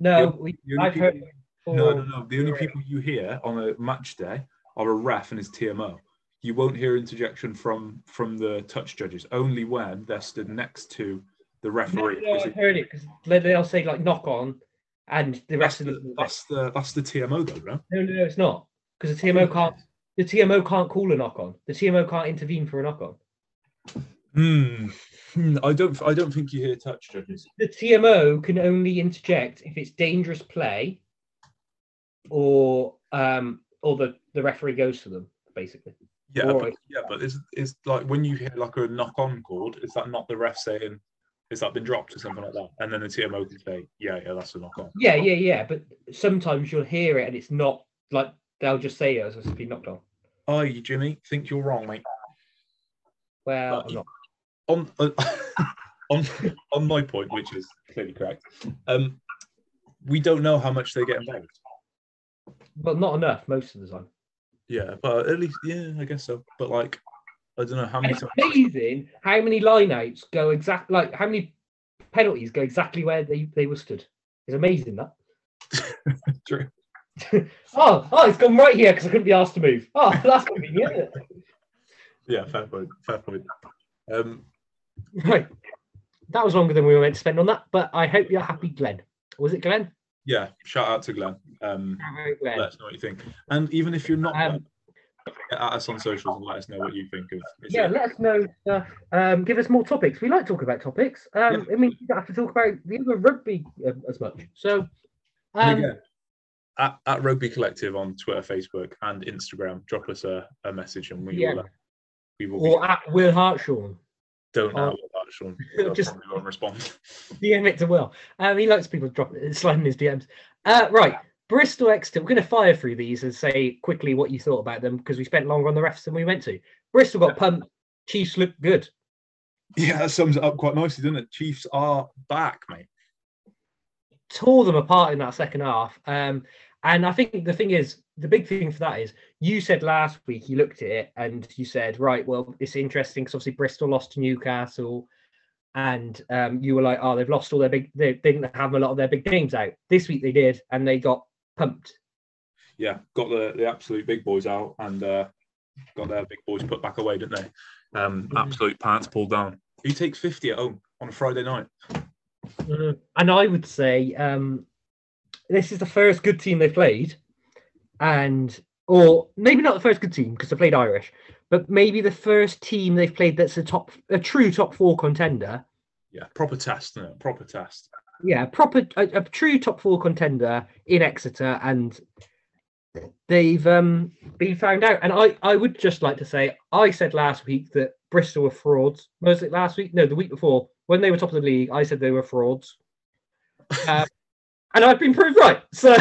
No, The- we, the I've people- it no no no. The only people you hear on a match day are a ref and his tmo you won't hear interjection from from the touch judges only when they're stood next to the referee no, I've it- heard it because they'll say like knock on, and the rest of the, the that's the that's the TMO though, no? no, no, no, it's not because the TMO can't. The TMO can't call a knock on. The TMO can't intervene for a knock on. Hmm. Hmm, I don't I don't think you hear touch judges. The TMO can only interject if it's dangerous play, or um, or the the referee goes to them basically. Yeah, but, yeah, but it's it's like when you hear like a knock on called, is that not the ref saying is that been dropped or something like that? And then the TMO can say, Yeah, yeah, that's a knock on. Yeah, yeah, yeah. But sometimes you'll hear it and it's not like they'll just say it as it's been knocked on. Hi, Jimmy, think you're wrong, mate. Well, Uh. On uh, on on my point, which is clearly correct, um, we don't know how much they get involved. Well, not enough most of the time. Yeah, but at least yeah, I guess so. But like I don't know how many it's times amazing how many lineouts go exact like how many penalties go exactly where they, they were stood. It's amazing that. True. Oh, oh, it's gone right here because I couldn't be asked to move. Oh, that's convenient. isn't it? Yeah, fair point. Fair point. Um, Right. That was longer than we were meant to spend on that, but I hope you're happy, Glenn. Was it Glenn? Yeah, shout out to Glenn. Um, Glenn. let us know what you think. And even if you're not, Um, Glenn, get at us on socials and let us know what you think of. Yeah, it- let us know. Uh, um, give us more topics. We like talking about topics. Um, I mean, you don't have to talk about the other rugby uh, as much. So, um, again, at, at Rugby Collective on Twitter, Facebook, and Instagram, drop us a, a message and we Yeah. will. Uh, we will. or be, at Will Hartshaw. don't know or- what that Sean. Just- Just probably won't respond. DM it to Will. Um, he likes people drop sliding his DMs. Uh, right, Bristol Exeter. We're going to fire through these and say quickly what you thought about them because we spent longer on the refs than we went to. Bristol got pumped. Chiefs looked good. Yeah, that sums it up quite nicely, doesn't it? Chiefs are back, mate. Tore them apart in that second half. Um, and I think the thing is, the big thing for that is, you said last week you looked at it and you said, right, well, it's interesting because obviously Bristol lost to Newcastle, and um, you were like, oh, they've lost all their big. They didn't have a lot of their big names out. This week they did, and they got pumped. Yeah, got the, the absolute big boys out and uh, got their big boys put back away, didn't they? Um, Mhm. Absolute pants pulled down. He takes 50 at home on a Friday night. Mhm. And I would say um, this is the first good team they've played, and or maybe not the first good team because they played Irish, but maybe the first team they've played that's a top, a true top four contender. Yeah, proper test, isn't? Proper test. Yeah, proper, a, a true top four contender in Exeter, and they've um, been found out. And I, I would just like to say, I said last week that Bristol were frauds. Was it last week? No, the week before when they were top of the league. I said they were frauds. Um, and I've been proved right. So,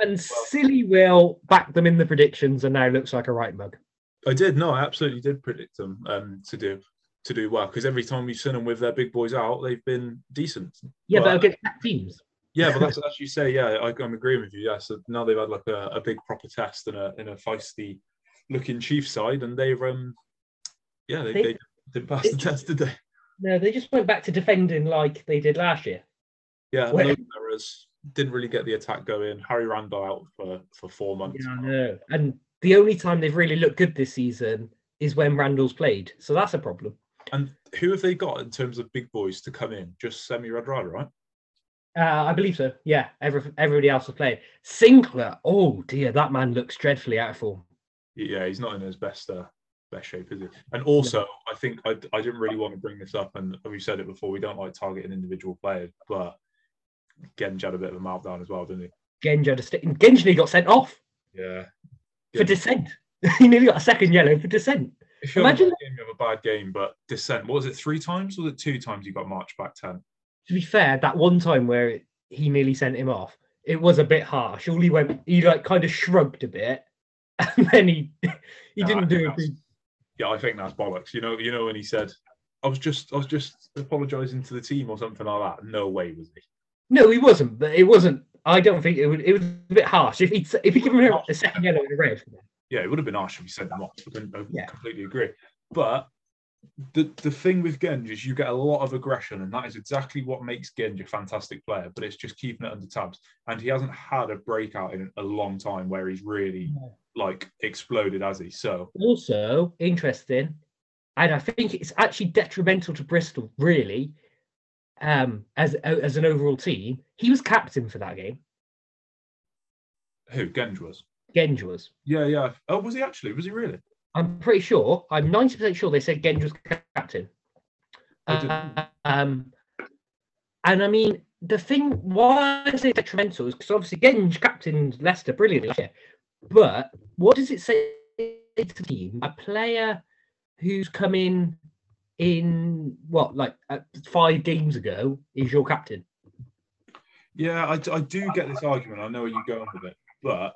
and silly Will backed them in the predictions, and now looks like a right mug. I did. No, I absolutely did predict them um, to do to do well because every time we've seen them with their big boys out, they've been decent. Yeah, Well, but against that teams. Yeah, but that's as you say. Yeah, I, I'm agreeing with you. Yeah, so now they've had like a, a big proper test and a in a feisty looking Chief side, and they've um yeah they, They- they didn't pass the test, did they? No, they just went back to defending like they did last year. Yeah, no errors. Didn't really get the attack going. Harry Randall out for for four months. Yeah, I know. And the only time they've really looked good this season is when Randall's played. So that's a problem. And who have they got in terms of big boys to come in? Just Semi Radradra, right? Uh, I believe so. Yeah, every, everybody else has played. Sinclair, oh dear, that man looks dreadfully out of form. Yeah, he's not in his best uh, best shape, is he? And also, I think I, I didn't really want to bring this up, and we've said it before. We don't like targeting individual players, but Genge had a bit of a meltdown as well, didn't he? Genji had a st- Genji nearly got sent off? Yeah. for dissent. he nearly got a second yellow for dissent. If you have a Imagine- game, you have a bad game, but dissent. What was it? Three times? Or was it two times? You got marched back ten. To be fair, that one time where it, he nearly sent him off, it was a bit harsh. All he went, he like kind of shrugged a bit, and then he he Nah, didn't do it. Yeah, I think that's bollocks. You know, you know when he said, "I was just, I was just apologising to the team" or something like that. No way was he. No, he wasn't. But it wasn't. I don't think it would. It was a bit harsh. If he if he given him a second yellow and a red, Yeah, it would have been harsh if he sent them off. I, I Yeah. completely agree. But the the thing with Genge is you get a lot of aggression, and that is exactly what makes Genge a fantastic player. But it's just keeping it under tabs, and he hasn't had a breakout in a long time where he's really No. like exploded, has he? So also interesting, and I think it's actually detrimental to Bristol, really, um, as as an overall team. He was captain for that game. who Genge was? Genge was. Yeah, yeah. Oh, was he actually? Was he really? I'm pretty sure. I'm ninety percent sure they said Genge was captain. Uh, um, and I mean the thing why I say detrimental is because obviously Genge captained Leicester brilliantly last year. But what does it say to the team? A player who's come in in what like uh, five games ago is your captain. Yeah, I, I do get this argument. I know where you're going with it, but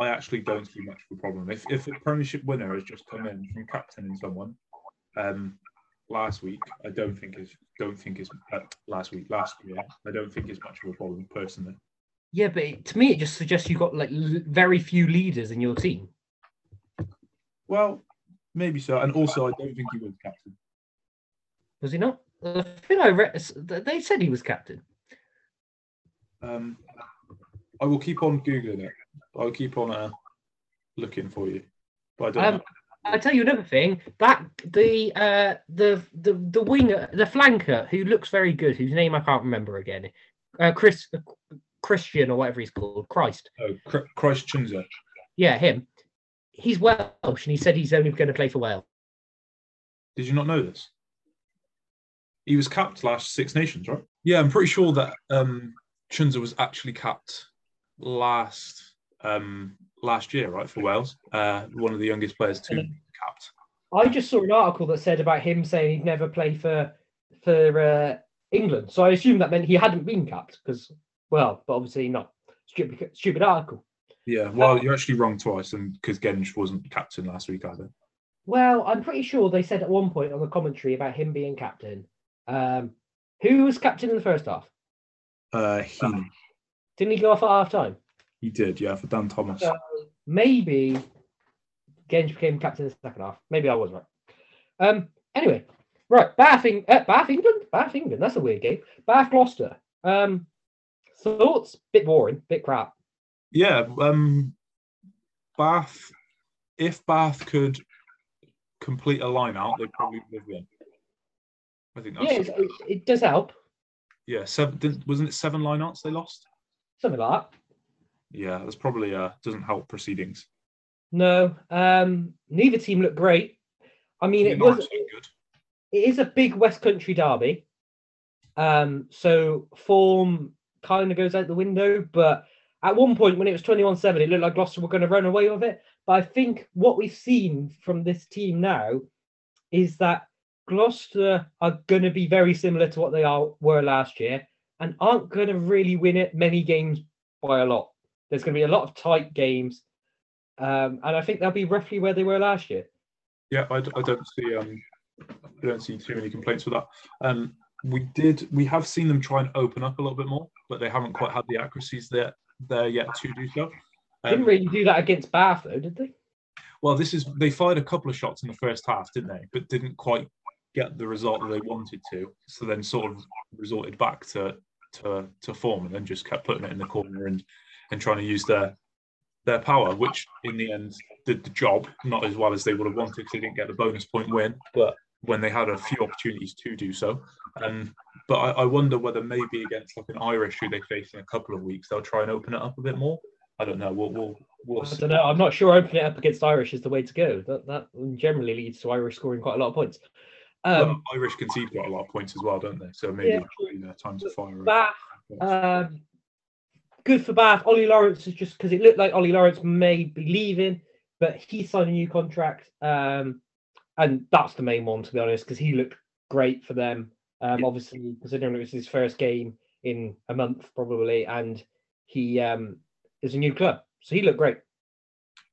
I actually don't see much of a problem. If if a Premiership winner has just come in from captaining someone um, last week, I don't think is don't think is uh, last week last year. I don't think it's much of a problem personally. Yeah, but it, to me it just suggests you've got like l- very few leaders in your team. Well, maybe so, and also I don't think he was captain. Was he not? I think I read they said he was captain. Um, I will keep on googling it. I'll keep on uh, looking for you, but I don't. Um, know. I tell you another thing. That the uh the the the winger, the flanker who looks very good, whose name I can't remember again, uh, Chris Christian or whatever he's called, Christ. Oh, Chr- Christ Tshiunza. Yeah, him. He's Welsh, and he said he's only going to play for Wales. Did you not know this? He was capped last Six Nations, right? Yeah, I'm pretty sure that um, Tshiunza was actually capped last um, last year, right, for Wales. Uh, one of the youngest players to be capped. I just saw an article that said about him saying he'd never play for for uh, England. So I assume that meant he hadn't been capped because, well, but obviously not. Stupid, stupid article. Yeah, well, you're actually wrong twice, and because Genge wasn't captain last week either. Well, I'm pretty sure they said at one point on the commentary about him being captain. Um, who was captain in the first half? Uh, he Didn't he go off at half time? He did, yeah, for Dan Thomas. So maybe Genge became captain in the second half. Maybe I was right. Um. Anyway, right. Bath, Eng- uh, Bath England. Bath England. That's a weird game. Bath Gloucester. Um. Thoughts? Bit boring. Bit crap. Yeah, um, Bath. If Bath could complete a line out, they'd probably would win. I think that's Yeah, it, it does help. yeah. Seven didn't, wasn't it seven line outs they lost? Something like that. Yeah, that's probably uh doesn't help proceedings. No. Um. Neither team looked great. I mean, it was. Good. it is a big West Country derby. Um, so form kind of goes out the window. But at one point, when it was 21 7, it looked like Gloucester were going to run away with it. But I think what we've seen from this team now is that Gloucester are going to be very similar to what they are were last year and aren't going to really win it many games by a lot. There's going to be a lot of tight games. Um, and I think they'll be roughly where they were last year. Yeah, I, I don't see um I don't see too many complaints with that. Um, we did we have seen them try and open up a little bit more, but they haven't quite had the accuracies there there yet to do so. Didn't Um, really do that against Bath, though, did they? well, this is they fired a couple of shots in the first half, didn't they? But didn't quite get the result that they wanted to. So then sort of resorted back to to to form and then just kept putting it in the corner and and trying to use their their power, which in the end did the job, not as well as they would have wanted because they didn't get the bonus point win, but when they had a few opportunities to do so. Um, but I, I wonder whether maybe against like an Irish who they face in a couple of weeks, they'll try and open it up a bit more. I don't know. We'll we'll, we'll I don't know. I'm not sure opening it up against Irish is the way to go. That that generally leads to Irish scoring quite a lot of points. Well, Um, Irish concede quite a lot of points as well, don't they? So maybe Yeah, uh, time to fire. Bath, um, good for Bath. Ollie Lawrence is just because it looked like Ollie Lawrence may be leaving, but he signed a new contract. Um, and that's the main one, to be honest, because he looked great for them. Um, obviously, considering it was his first game in a month, probably, and he um, is a new club. So he looked great.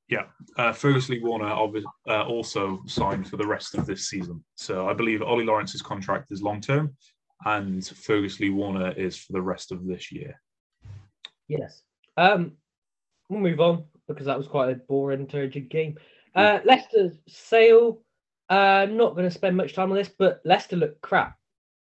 Yeah, uh, Fergus Lee Warner uh, also signed for the rest of this season. So I believe Ollie Lawrence's contract is long term, and Fergus Lee Warner is for the rest of this year. Yes. Um, we'll move on because that was quite a boring, turgid game. Uh, Leicester Sale. Uh, not going to spend much time on this, but Leicester look crap.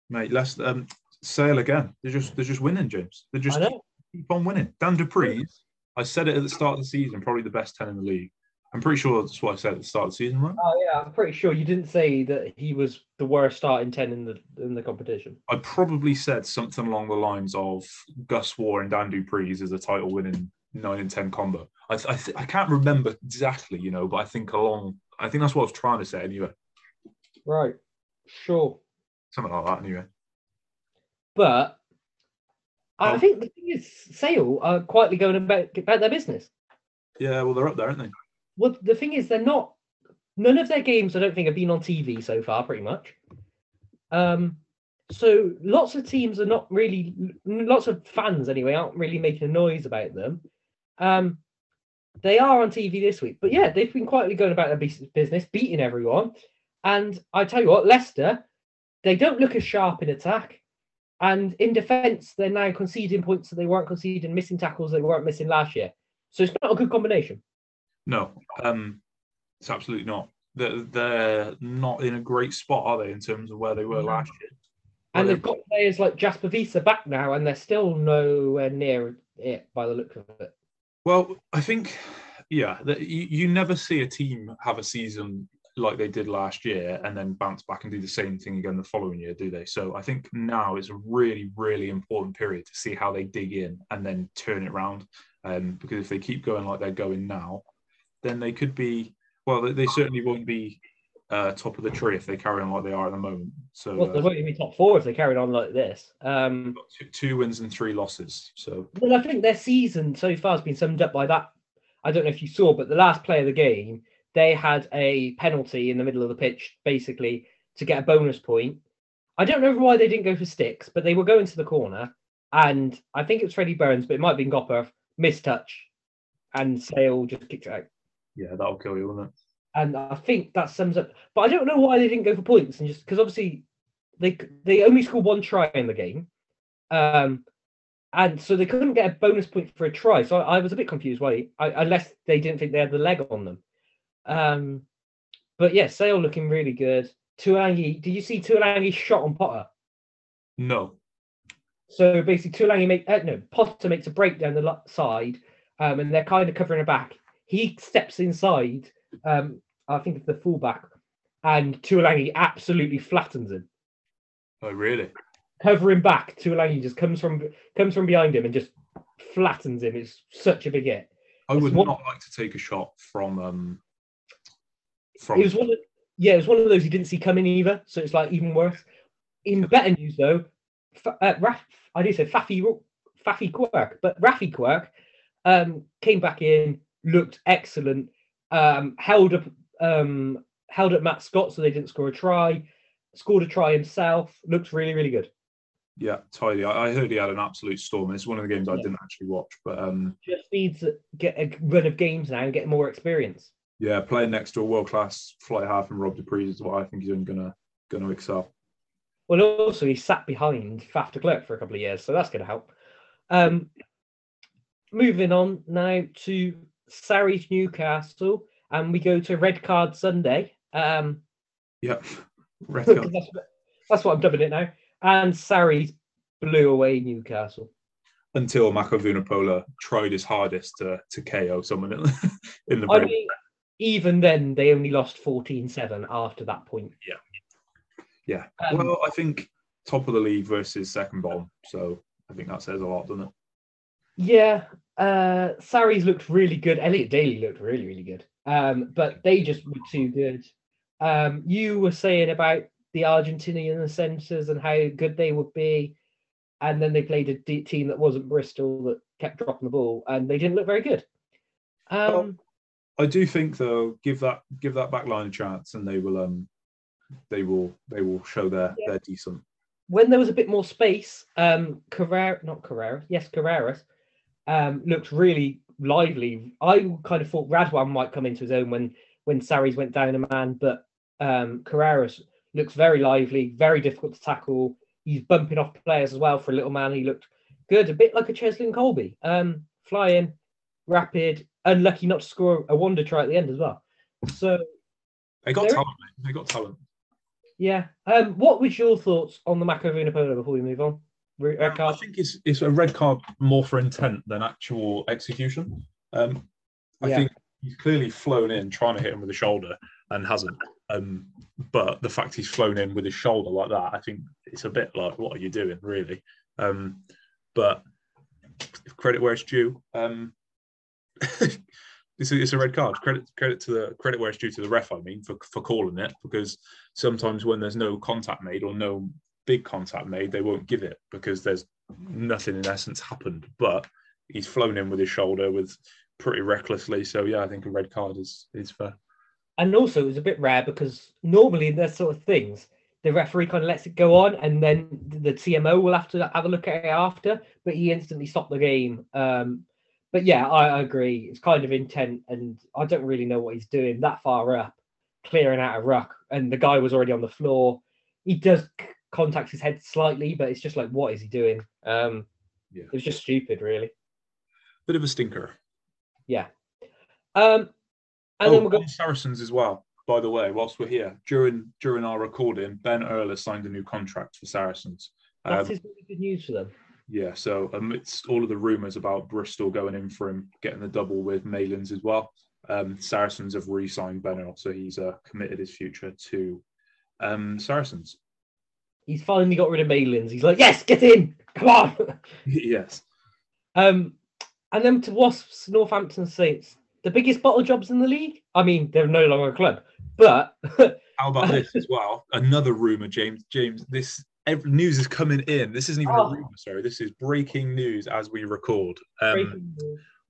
Mate, let's um, Sale again. They're just they're just winning, James. They just I keep on winning. Dan du Preez. I said it at the start of the season, probably the best ten in the league. I'm pretty sure that's what I said at the start of the season, right? Oh yeah, I'm pretty sure you didn't say that he was the worst starting ten in the in the competition. I probably said something along the lines of Gus Warr and Dan du Preez is a title winning nine and ten combo. I I, th- I can't remember exactly, you know, but I think along I think that's what I was trying to say anyway. Right. Sure. Something like that anyway. But I Oh. think the thing is, Sale are quietly going about about their business. Yeah, well they're up there, aren't they? Well, the thing is, they're not. None of their games, I don't think, have been on TV so far. Pretty much. Um, so lots of teams are not really. Lots of fans, anyway, aren't really making a noise about them. Um, they are on TV this week, but yeah, they've been quietly going about their business, beating everyone. And I tell you what, Leicester, they don't look as sharp in attack. And in defence, they're now conceding points that they weren't conceding, missing tackles that they weren't missing last year. So it's not a good combination. No, um, it's absolutely not. They're, they're not in a great spot, are they, in terms of where they were last year? And they've got players like Jasper Wiese back now, and they're still nowhere near it by the look of it. Well, I think, yeah, that you, you never see a team have a season like they did last year and then bounce back and do the same thing again the following year, do they? So I think now is a really, really important period to see how they dig in and then turn it around. Um, because if they keep going like they're going now, then they could be, well, they, they certainly won't be uh, top of the tree if they carry on like they are at the moment. So Well, they uh, won't even be top four if they carried on like this. Um, two, two wins and three losses. So well, I think their season so far has been summed up by that. I don't know if you saw, but the last play of the game, they had a penalty in the middle of the pitch, basically to get a bonus point. I don't know why they didn't go for sticks, but they were going to the corner, and I think it was Freddie Burns, but it might have been Gopper, missed touch, and Sale just kicked it out. Yeah, that'll kill you, won't it? And I think that sums up. But I don't know why they didn't go for points and just because obviously they they only scored one try in the game, um, and so they couldn't get a bonus point for a try. So I, I was a bit confused why, I, unless they didn't think they had the leg on them. Um, but yeah, Sale looking really good. Tuilagi, did you see Tuilagi's shot on Potter? No. So basically, Tuilagi make uh, no Potter makes a break down the side, um, and they're kind of covering her back. He steps inside. Um, I think it's the fullback, and Tuilagi absolutely flattens him. Oh, really? Covering back, Tuilagi just comes from comes from behind him and just flattens him. It's such a big hit. I would one- not like to take a shot from um from It was one of yeah, it was one of those you didn't see coming either. So it's like even worse. In better news though, uh, Raf, I did say Faffy Faffy Quirk, but Raffi Quirke um, came back in, looked excellent, um, held up um, held up Matt Scott so they didn't score a try, scored a try himself, looked really really good. yeah, tidy. I, I heard he had an absolute storm. It's one of the games I didn't actually watch, but um Just needs to get a run of games now and get more experience. yeah, playing next to a world class fly half and Rob du Preez is what I think he's only gonna gonna excel. Well, also he sat behind Faf de Klerk for a couple of years, so that's going to help. Um, moving on now to Sarries Newcastle, and we go to Red Card Sunday. Um, Yeah. Red card. that's, that's what I'm dubbing it now. And Sarries blew away Newcastle. Until Mako Vunipola tried his hardest to to KO someone in, in the I mean, even then, they only lost 14-7 after that point. Yeah. Um, well, I think top of the league versus second bomb. So I think that says a lot, doesn't it? Yeah, uh, Sarries looked really good. Elliot Daly looked really, really good. Um, but they just were too good. Um, you were saying about the Argentinian centres and how good they would be, and then they played a d- team that wasn't Bristol that kept dropping the ball, and they didn't look very good. Um, Well- I do think though, give that give that back line a chance, and they will um they will they will show their Yeah. they're decent. when there was a bit more space, um, Carrera, not Carrera, yes, Carreras, um, looked really lively. I kind of thought Radwan might come into his own when when Sarries went down a man, but um, Carreras looks very lively, very difficult to tackle. He's bumping off players as well for a little man. He looked good, a bit like a Cheslin Kolbe, um, flying, rapid, unlucky not to score a wonder try at the end as well. So They got talent. mate. They got talent. yeah, um, what was your thoughts on the Mako Polo before we move on? Re- red Um, I think it's it's a red card more for intent than actual execution. Um, I Yeah. think he's clearly flown in trying to hit him with the shoulder and hasn't. Um, but the fact he's flown in with his shoulder like that, I think it's a bit like, what are you doing, really? Um, but credit where it's due. Um, it's, a, it's a red card. Credit credit to the credit where it's due to the ref. I mean, for for calling it because sometimes when there's no contact made or no big contact made, they won't give it because there's nothing in essence happened. But he's flown in with his shoulder with pretty recklessly. So yeah, I think a red card is is fair. And also, it was a bit rare because normally in those sort of things, the referee kind of lets it go on, and then the TMO will have to have a look at it after. But he instantly stopped the game. Um, but yeah, I, I agree. It's kind of intent, and I don't really know what he's doing that far up, clearing out a ruck, and the guy was already on the floor. He does c- contact his head slightly, but it's just like, what is he doing? Um, Yeah. it was just stupid, really. Bit of a stinker. Yeah. Um, and oh, then we'll go. Saracens as well. By the way, whilst we're here, during during our recording, Ben Earl has signed a new contract for Saracens. That Um, is really good news for them. Yeah, so amidst all of the rumours about Bristol going in for him, getting the double with Malins as well, um, Saracens have re-signed Ben Earl, so he's uh, committed his future to um, Saracens. He's finally got rid of Malins. He's like, yes, get in, come on. yes, um, and then to Wasps, Northampton Saints, the biggest bottle jobs in the league. I mean, they're no longer a club, but how about this as well? Another rumour, James. James, this every, news is coming in. This isn't even Oh. a rumour, sorry. This is breaking news as we record. Um.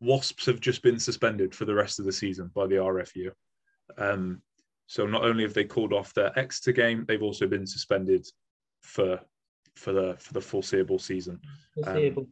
Wasps have just been suspended for the rest of the season by the RFU. Um, so not only have they called off their Exeter game, they've also been suspended for for the for the foreseeable season. Foreseeable. Um,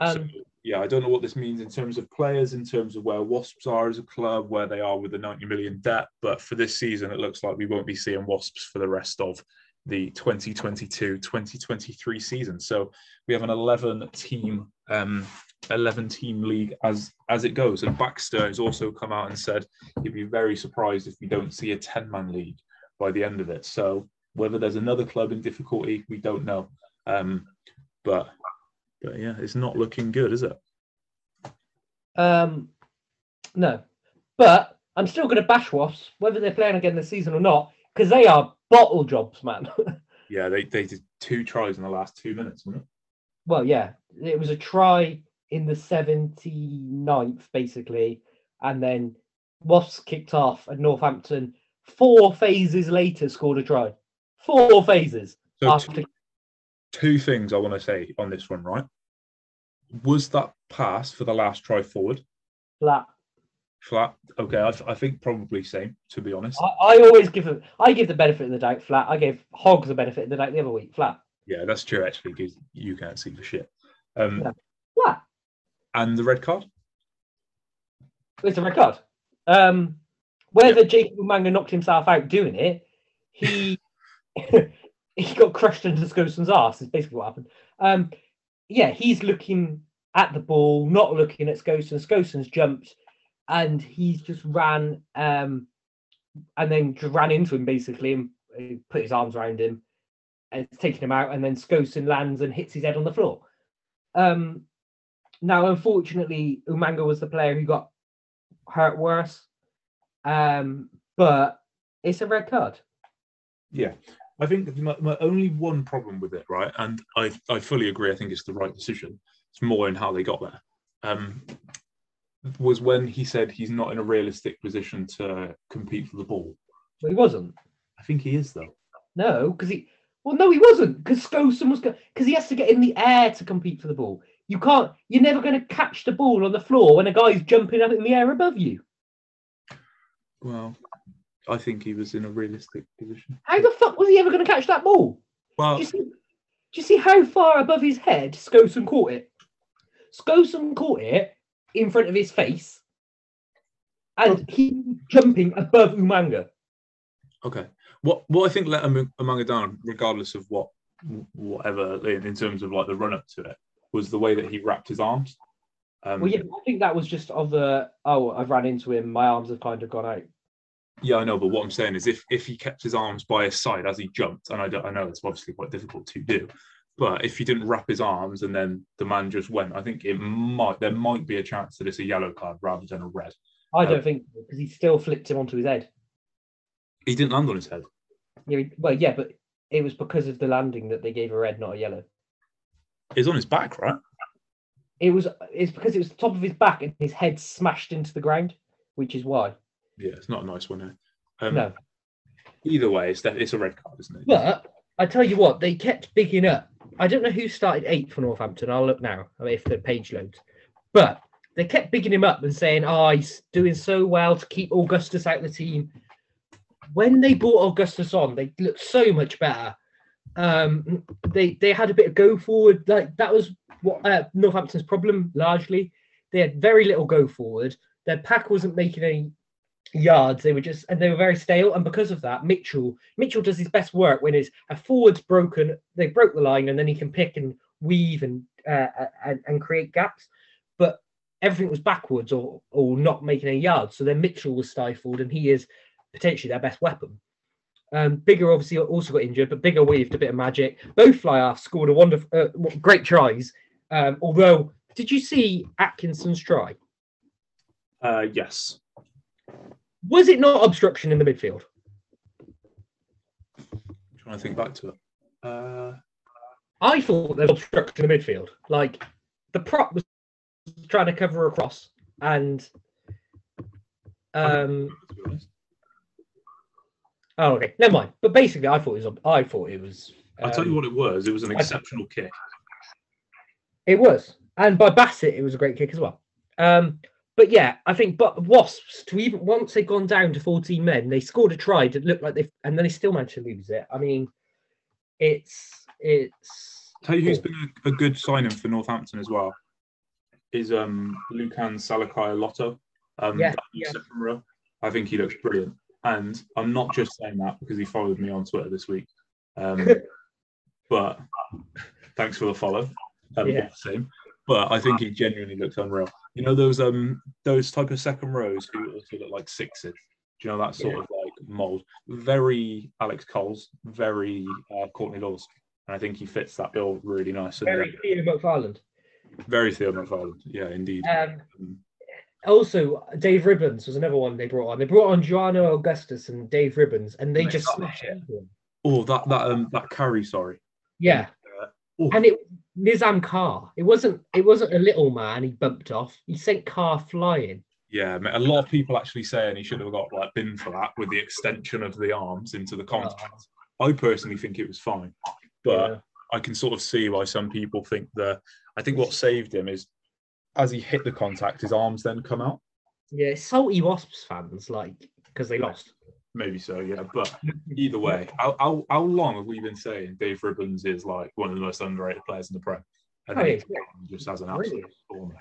Um, so, yeah, I don't know what this means in terms of players, in terms of where Wasps are as a club, where they are with the 90 million debt. But for this season, it looks like we won't be seeing Wasps for the rest of the 2022-2023 season. So we have an 11 team um, 11 team league as as it goes. And Baxter has also come out and said he'd be very surprised if we don't see a 10 man league by the end of it. So whether there's another club in difficulty, we don't know. Um, but but yeah, it's not looking good, is it? um, no, but I'm still going to bash Wasps, whether they're playing again this season or not, because they are bottle jobs, man. Yeah, they, they did two tries in the last two minutes, wasn't it? well, yeah, it was a try in the 79th, basically, and then Wasps kicked off, and Northampton, four phases later, scored a try. Four phases. So after two, two things I want to say on this one, right? Was that pass for the last try forward flat. flat? Okay, I, I think probably same, to be honest. I, I always give them. I give the benefit of the doubt flat. I gave Hogs the benefit of the doubt the other week flat. Yeah, that's true actually, because you can't see for shit. Um, Yeah. Flat. and the red card? It's a red card. Um, whether Jacob Umaga knocked himself out doing it, he he got crushed into Skosan's ass. Is basically what happened. Um, yeah, he's looking at the ball, not looking at Skoson. Skosan's jumped, and he's just ran, um, and then ran into him basically, and uh, put his arms around him, and taken him out. And then Skoson lands and hits his head on the floor. Um, now, unfortunately, Umaga was the player who got hurt worse. Um, but it's a red card. Yeah, I think my, my only one problem with it, right, and I, I fully agree. I think it's the right decision. It's more in how they got there. Um, was when he said he's not in a realistic position to compete for the ball. But he wasn't. I think he is though. No, because he. Well, no, he wasn't. Because Skosan was because he has to get in the air to compete for the ball. You can't. You're never going to catch the ball on the floor when a guy's jumping up in the air above you. Well, I think he was in a realistic position. How the fuck was he ever going to catch that ball? Well, Do you see? Do you see how far above his head Skosan caught it? Skosan caught it in front of his face, and he jumping above Umaga. okay. What what I think let Umaga down, regardless of what whatever in, in terms of like the run up to it, was the way that he wrapped his arms. Um, Well, yeah, I think that was just of the oh, I've ran into him. My arms have kind of gone out. Yeah, I know, but what I'm saying is, if if he kept his arms by his side as he jumped, and I, don't, I know it's obviously quite difficult to do, but if he didn't wrap his arms and then the man just went, I think it might there might be a chance that it's a yellow card rather than a red. I don't um, think because he still flipped him onto his head. He didn't land on his head. Yeah, well, yeah, but it was because of the landing that they gave a red, not a yellow. He's on his back, right? It was it's because it was the top of his back and his head smashed into the ground, which is why. Yeah, it's not a nice one here. Um, No, Either way, it's that it's a red card, isn't it? but I tell you what, they kept bigging up. I don't know who started eighth for Northampton. I'll look now if the page loads, but they kept bigging him up and saying, "Oh, he's doing so well to keep Augustus out of the team." When they brought Augustus on, they looked so much better. Um, they they had a bit of go forward. Like that was what uh, Northampton's problem largely. They had very little go forward. Their pack wasn't making any yards. They were just and they were very stale. And because of that, Mitchell Mitchell does his best work when his a forward's broken. They broke the line, and then he can pick and weave and uh, and, and create gaps. But everything was backwards or or not making any yards. So then Mitchell was stifled, and he is potentially their best weapon. Um, Biggar obviously also got injured, but Biggar weaved a bit of magic. Both fly off scored a wonderful, uh, great tries. Um, although, did you see Atkinson's try? Uh, yes. Was it not obstruction in the midfield? I'm trying to think back to it. Uh, I thought there was obstruction in the midfield. Like the prop was trying to cover across, and um, to be honest. oh, okay, never mind. But basically, I thought it was. I thought it was. I'll tell you um, what it was. It was an I- exceptional kick. It was, and by Bassett, it was a great kick as well. Um, but yeah, I think but Wasps to even once they've gone down to 14 men, they scored a try that looked like they and then they still managed to lose it. I mean, it's it's Tell you who's been a, a good signing for Northampton as well is um Lukhan Salakaia-Loto. Um, Yeah, yeah. I think he looks brilliant, and I'm not just saying that because he followed me on Twitter this week. Um, but thanks for the follow. Um, Yeah. Same. But I think he genuinely looks unreal. You know those um those type of second rows who also look like sixes. Do you know that sort Yeah. of like mold? Very Alex Coles, very uh, Courtney Lawes, and I think he fits that bill really nice. And, uh, very Theo McFarland. very Theo McFarland. Yeah, indeed. Um, Um, also, Dave Ribbans was another one they brought on. They brought on Juarno Augustus and Dave Ribbans, and they just smashed them. oh, that that um that carry. Sorry. Yeah, Uh, oh, and it Nizaam Carr. It wasn't. It wasn't a little man. He bumped off. He sent Carr flying. yeah, a lot of people actually saying he should have got like bin for that with the extension of the arms into the contact. Oh. I personally think it was fine, but Yeah. I can sort of see why some people think the. I think what saved him is as he hit the contact, his arms then come out. Yeah, salty Wasps fans like because they lost. Maybe so, yeah. But either way, how, how, how long have we been saying Dave Ribbans is like one of the most underrated players in the Prem? And Oh, yeah, just has an absolute storm.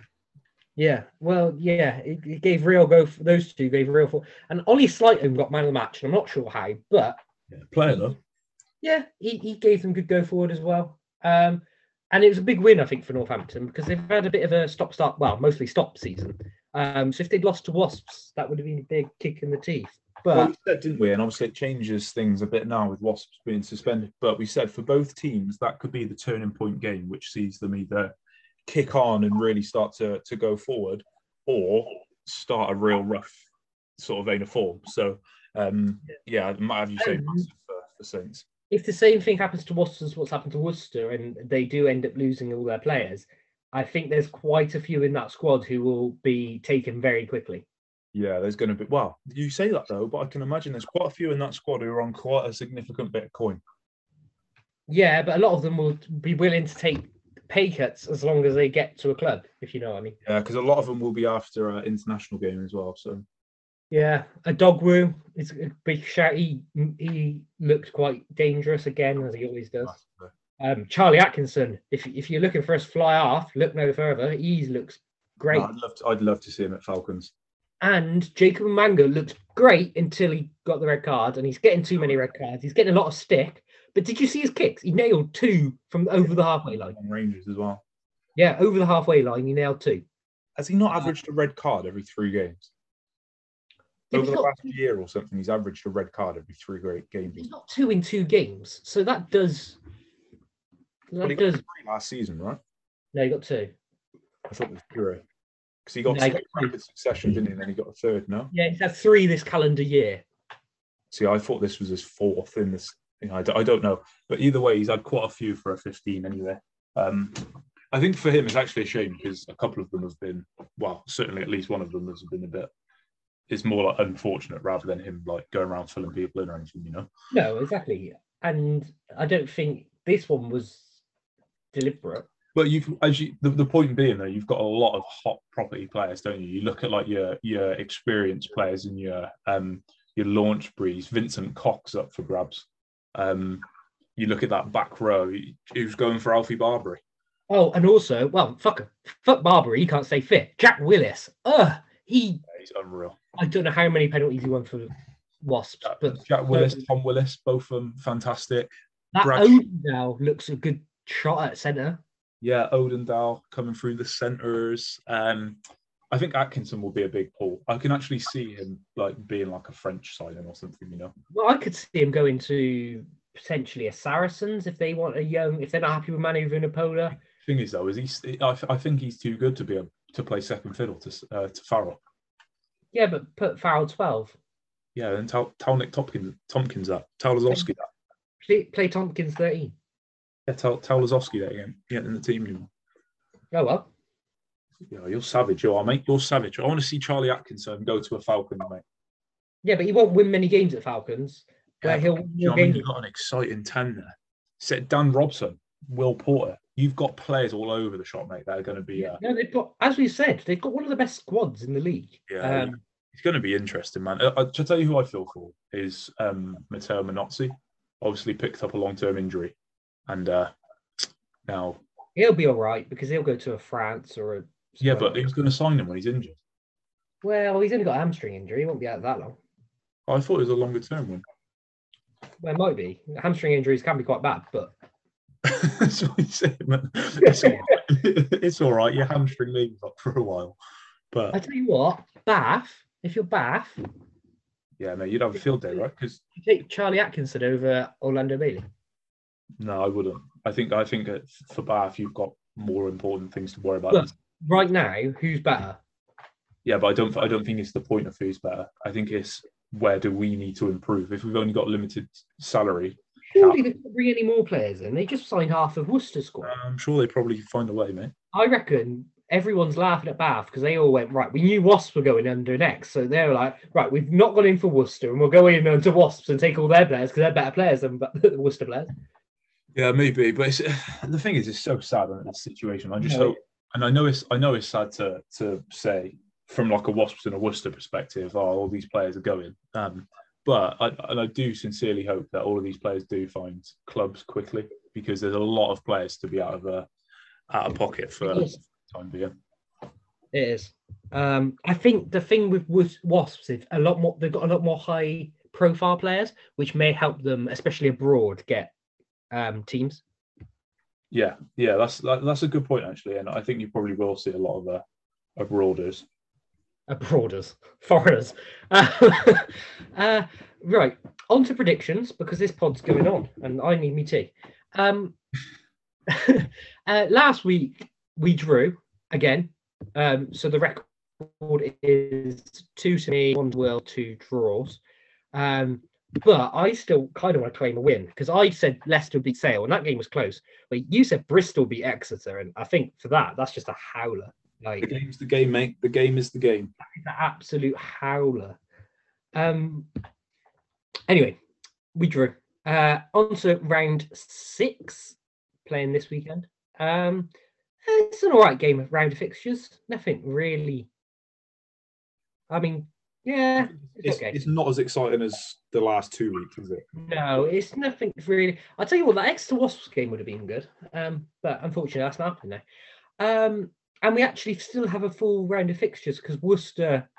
Yeah, well, yeah, it, it gave real go. For, those two gave real for, and Ollie Sleightholme got man of the match. And I'm not sure how, but Yeah, player though. yeah, he, he gave them good go forward as well. Um, and it was a big win, I think, for Northampton because they've had a bit of a stop start, well, mostly stop season. Um, so if they'd lost to Wasps, that would have been a big kick in the teeth. But Well, we said, didn't we? And obviously, it changes things a bit now with Wasps being suspended. But we said for both teams, that could be the turning point game, which sees them either kick on and really start to, to go forward or start a real rough sort of vein of form. So, um, yeah, I might have you say Um, massive for, for Saints. if the same thing happens to Worcester as what's happened to Worcester, and they do end up losing all their players, I think there's quite a few in that squad who will be taken very quickly. Yeah, there's going to be. Well, you say that though, but I can imagine there's quite a few in that squad who are on quite a significant bit of coin. Yeah, but a lot of them will be willing to take pay cuts as long as they get to a club, if you know what I mean. Yeah, because a lot of them will be after an international game as well. So, Yeah, Odogwu is a big shout. He he looked quite dangerous again, as he always does. Um, Charlie Atkinson, if if you're looking for us fly off, look no further. He looks great. No, I'd love to. I'd love to see him at Falcons. And Jacob Umaga looked great until he got the red card, and he's getting too many red cards. He's getting a lot of stick. But did you see his kicks? He nailed two from over the halfway line. Rangers as well. Yeah, over the halfway line, he nailed two. Has he not averaged a red card every three games? Yeah, Over the last year or something, he's averaged a red card every three great games. He's got two in two games, so that does. That does. last season, right? No, he got two. I thought it was zero. Because he got No, he two got three. rapid succession, didn't he? And then he got a third, no? Yeah, he's had three this calendar year. See, I thought this was his fourth in this. You know, I, d- I don't know. But either way, he's had quite a few for a 15 anyway. Um, I think for him, it's actually a shame because a couple of them have been, well, certainly at least one of them has been a bit, it's more like unfortunate rather than him like going around filling people in or anything, you know? No, exactly. And I don't think this one was deliberate. But you've, as you, the, the point being though, you've got a lot of hot property players, don't you? You look at like your your experienced players and your um your launch breeze. Vincent Koch up for grabs. Um, you look at that back row. Who's going for Alfie Barbeary? Oh, and also, well, fuck, fuck Barbeary, he can't stay fit. Jack Willis, ugh, he, He's unreal. I don't know how many penalties he won for Wasps, Jack, but Jack Willis, Tom Willis, both of them fantastic. that Brad- now looks a good shot at centre. Yeah, Odendal coming through the centres. Um, I think Atkinson will be a big pull. I can actually see him like being like a French signing or something, you know. Well, I could see him going to potentially a Saracens if they want a young, if they're not happy with Manu Vunipola. Thing is though, is he? I, I think he's too good to be a, to play second fiddle to uh, to Farrell. Yeah, but put Farrell 12. Yeah, and tell tell Nick Tompkins Tompkins that. Tell Lozowski that. Play, play Tompkins 13. Yeah, tell tell Lozowski that again. Yeah, in the team anymore. Oh, well. Yeah, you're savage, you are, mate. You're savage. I want to see Charlie Atkinson go to a Falcon, mate. Yeah, but he won't win many games at the Falcons. Where Yeah, he'll win you know I mean? You've got an exciting ten there. Set Dan Robson, Will Porter. you've got players all over the shop, mate. That are going to be uh, No, they've got, as we said, they've got one of the best squads in the league. yeah. Um, it's going to be interesting, man. I, uh, to tell you who I feel for is um, Matteo Minozzi. Obviously picked up a long term injury, and uh, now he'll be all right because he'll go to a France or a. yeah, but who's going to sign him when he's injured? well, he's only got a hamstring injury. He won't be out that long. I thought it was a longer term one. Well, it might be. Hamstring injuries can be quite bad, but That's what he said, man. It's all right. it's all right. Your hamstring leaves up for a while, but I tell you what, Bath. If you're Bath, yeah, mate, you'd have a field day, right? Because you take Charlie Atkinson over Orlando Bailey. No, I wouldn't. I think I think for Bath, you've got more important things to worry about. Look. Right now, who's better? Yeah, but I don't. I don't think it's the point of who's better. I think it's where do we need to improve. If we've only got limited salary, Surely they can't bring any more players in. They just signed half of Worcester squad. Uh, I'm sure they probably find a way, mate. I reckon everyone's laughing at Bath because they all went right. We knew Wasps were going under next, so they were like, right, we've not gone in for Worcester, and we'll go in under Wasps and take all their players because they're better players than the Worcester players. Yeah, maybe, but it's, the thing is, it's so sad in this situation. I just hope, and I know it's, I know it's sad to to say from like a Wasps and a Worcester perspective, oh, all these players are going. Um, but I, and I do sincerely hope that all of these players do find clubs quickly because there's a lot of players to be out of uh, out of pocket for time being. It is. Um, I think the thing with Wasps is a lot more. They've got a lot more high profile players, which may help them, especially abroad, get um, teams. Yeah, yeah, that's that, that's a good point actually, and I think you probably will see a lot of uh, abroaders. abroaders, foreigners. Uh, uh, right, on to predictions because this pod's going on and I need me tea. Um, uh, last week we drew again, um, so the record is two to me, one to Will, two draws. Um, but I still kind of want to claim a win because I said Leicester would beat Sale and that game was close. But you said Bristol beat Exeter, and I think for that, that's just a howler. Like The game's the game, mate. The game is the game. the absolute howler. Um. Anyway, we drew. Uh, on to round six, playing this weekend. Um, it's an all right game of round of fixtures. Nothing really. I mean, yeah, it's, It's, okay. it's not as exciting as the last two weeks, is it? No, it's nothing really. I'll tell you what, that extra Wasps game would have been good. Um, but unfortunately, that's not happening now. Um, and we actually still have a full round of fixtures because Worcester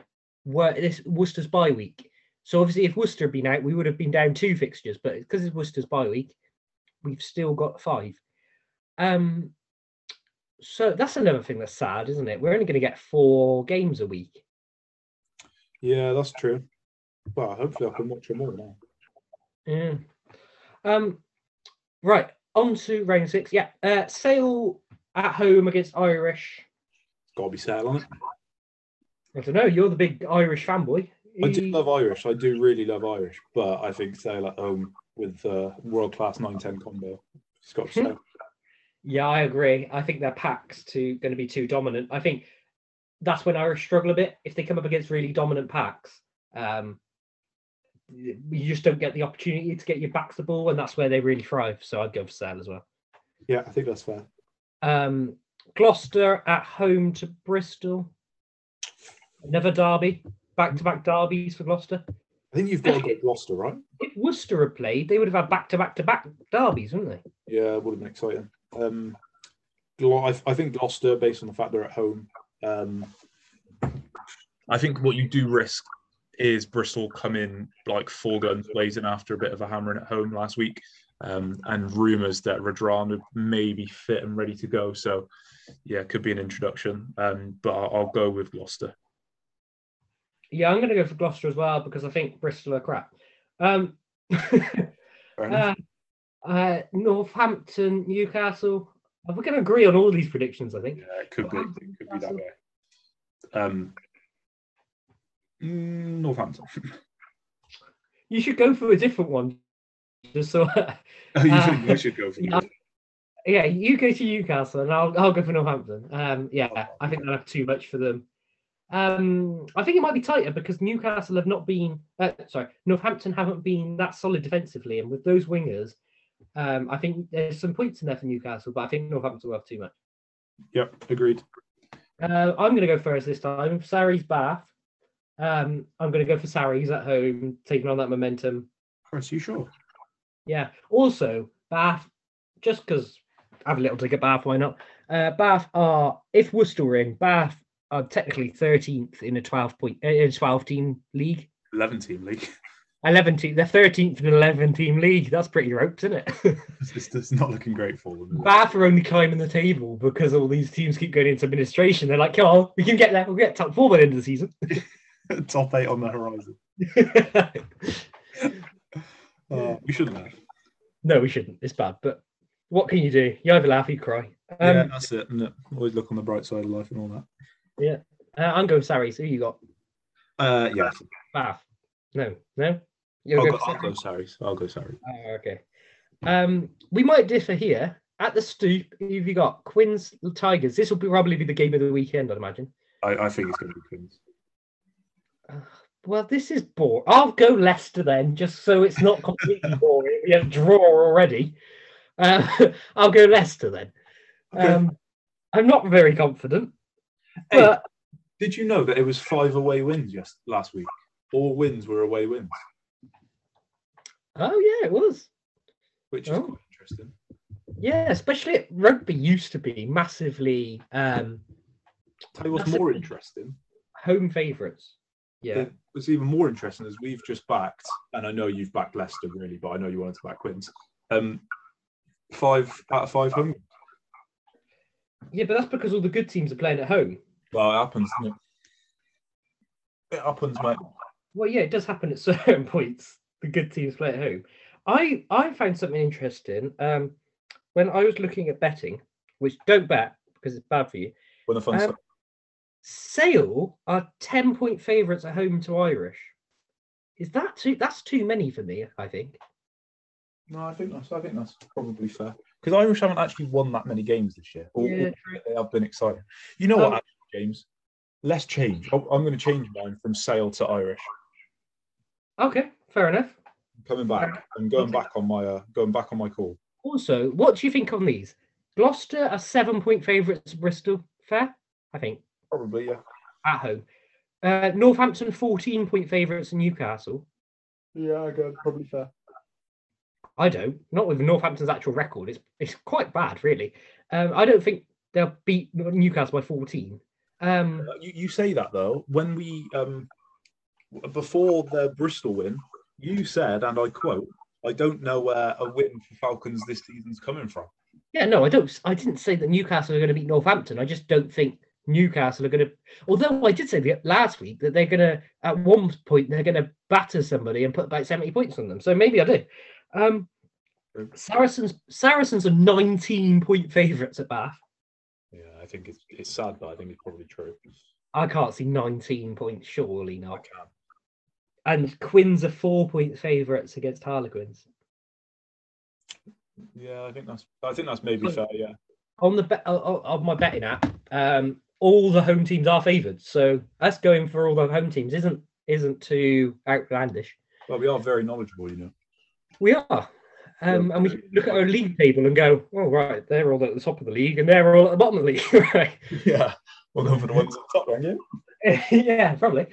were this Worcester's bye week. So obviously, if Worcester had been out, we would have been down two fixtures. But because it's Worcester's bye week, we've still got five. Um, so that's another thing that's sad, isn't it? We're only going to get four games a week. Yeah, that's true. Well, hopefully I can watch them all now. Yeah. Um. Right. On to round six. Yeah. Uh, Sale at home against Irish. Got to be Sale on it. I don't know. You're the big Irish fanboy. I do love Irish. I do really love Irish, but I think Sale at home with uh, world class 9-10 combo. It's got to say. Yeah, I agree. I think their packs too going to be too dominant. I think that's when Irish struggle a bit if they come up against really dominant packs. Um, you just don't get the opportunity to get your backs the ball, and that's where they really thrive. So I'd go for Sale as well. Yeah, I think that's fair. Um, Gloucester at home to Bristol. Another derby, back to back derbies for Gloucester. I think you've got to go Gloucester, right? If Worcester had played, they would have had back to back to back derbies, wouldn't they? Yeah, it would have been exciting. Um, I think Gloucester, based on the fact they're at home, um, I think what you do risk is Bristol come in like four guns blazing after a bit of a hammering at home last week, um, and rumours that Radradra may be fit and ready to go. So, yeah, could be an introduction. Um, but I'll, I'll go with Gloucester. Yeah, I'm going to go for Gloucester as well because I think Bristol are crap. Um, uh, uh, Northampton, Newcastle. We're going to agree on all these predictions, I think. Yeah, it could be. It could be that way. Um, mm, Northampton. You should go for a different one. Just so, you, Uh, should, you should go for yeah. yeah, you go to Newcastle and I'll, I'll go for Northampton. Um, yeah, I think they'll have too much for them. Um, I think it might be tighter because Newcastle have not been, uh, sorry, Northampton haven't been that solid defensively, and with those wingers, Um, I think there's some points in there for Newcastle, but I think Northampton will have too much. Yep, agreed. Uh, I'm going to go first this time. Sarries Bath. Um, I'm going to go for Sarries at home, taking on that momentum. Chris, you sure? Yeah. Also, Bath, just because I have a little dig at Bath, why not? Uh, Bath are, if Worcester were in, Bath are technically 13th in a 12 point, uh, in a 12 team league. 11 team league. 11 team, they're 13th in an 11 team league. That's pretty ropes, isn't it? it's, it's not looking great for them. Bath are only climbing the table because all these teams keep going into administration. They're like, come on, we can get there. We'll get top four by the end of the season. Top eight on the horizon. Uh, we shouldn't laugh. no, we shouldn't. It's bad. But what can you do? You either laugh or you cry. Um, yeah, that's it. And always look on the bright side of life and all that. Yeah. Uh, I'm going Sarries. Who you got? Uh, yeah, Bath. No, no. You're I'll go, I'll go? Sarries. I'll go Sarries. Oh, okay. Um, we might differ here. At the stoop, have you got? Quins Tigers. This will be, probably be the game of the weekend, I'd imagine. I, I think it's going to be Queens. Uh, well, this is boring. I'll go Leicester then, just so it's not completely boring. We have a draw already. Uh, I'll go Leicester then. Okay. Um, I'm not very confident, Hey. but Did you know that it was five away wins yes last week? All wins were away wins, oh yeah, it was. which is Oh. quite interesting. Yeah, especially rugby used to be massively um, Tell you what's more interesting. home favourites. Yeah. It- What's even more interesting is we've just backed, and I know you've backed Leicester really, but I know you wanted to back Quins. Um, five out of five home. Yeah, but that's because all the good teams are playing at home. Well, it happens. Doesn't it? it happens, mate. Well, yeah, it does happen at certain points. The good teams play at home. I I found something interesting. Um, when I was looking at betting, which don't bet because it's bad for you. When the fun Um. Sale are ten point favourites at home to Irish. Is that too? That's too many for me. I think. No, I think that's. I think that's probably fair because Irish haven't actually won that many games this year. All Yeah, true. they have been exciting. You know what, Um, actually, James? Let's change. I'm, I'm going to change mine from Sale to Irish. Okay, fair enough. coming back. I'm going back on my uh, going back on my call. Also, what do you think on these? Gloucester are seven point favourites Bristol. Fair, I think. Probably, yeah. at home. Uh, Northampton 14 point favourites Newcastle. Yeah, I go probably fair. I don't. Not with Northampton's actual record. It's it's quite bad, really. Um, I don't think they'll beat Newcastle by 14. Um, You, you say that though. When we um before the Bristol win, you said, and I quote, "I don't know where a win for Falcons this season's coming from." yeah, no, I don't. I didn't say that Newcastle are going to beat Northampton. I just don't think Newcastle are going to. Although I did say last week that they're going to, at one point, they're going to batter somebody and put about 70 points on them. So maybe I do. Um, Saracens Saracens are 19 point favourites at Bath. Yeah, I think it's it's sad, but I think it's probably true. I can't see 19 points, surely I not. can. And Quins are four point favourites against Harlequins. Yeah, I think that's I think that's maybe fair. Yeah. On the on- on my betting app, um, all the home teams are favoured. So us going for all the home teams isn't isn't too outlandish. Well, we are very knowledgeable, you know. We are. Um, and we look at our league table and go, oh right, they're all at the top of the league and they're all at the bottom of the league. right. Yeah, we'll go for the ones at the top, won't you? yeah, probably.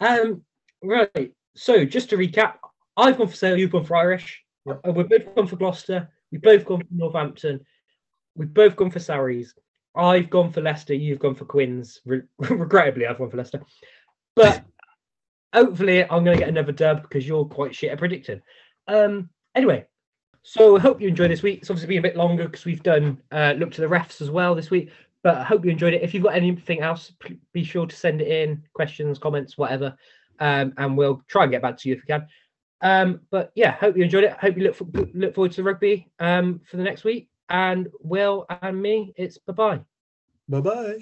Um, right. So just to recap, I've gone for Sale, you've gone for Irish. Yep. Uh, We've both gone for Gloucester. We've both gone for Northampton. We've both gone for Sarries. I've gone for Leicester. You've gone for Quins. Re- regrettably, I've gone for Leicester. But hopefully, I'm going to get another dub because you're quite shit at predicting. Um, anyway, so I hope you enjoyed this week. It's obviously been a bit longer because we've done uh, look to the refs as well this week. But I hope you enjoyed it. If you've got anything else, p- be sure to send it in, questions, comments, whatever, um, and we'll try and get back to you if we can. Um, but yeah, hope you enjoyed it. Hope you look for, look forward to the rugby um, for the next week. And Will and me, it's bye bye. Bye bye.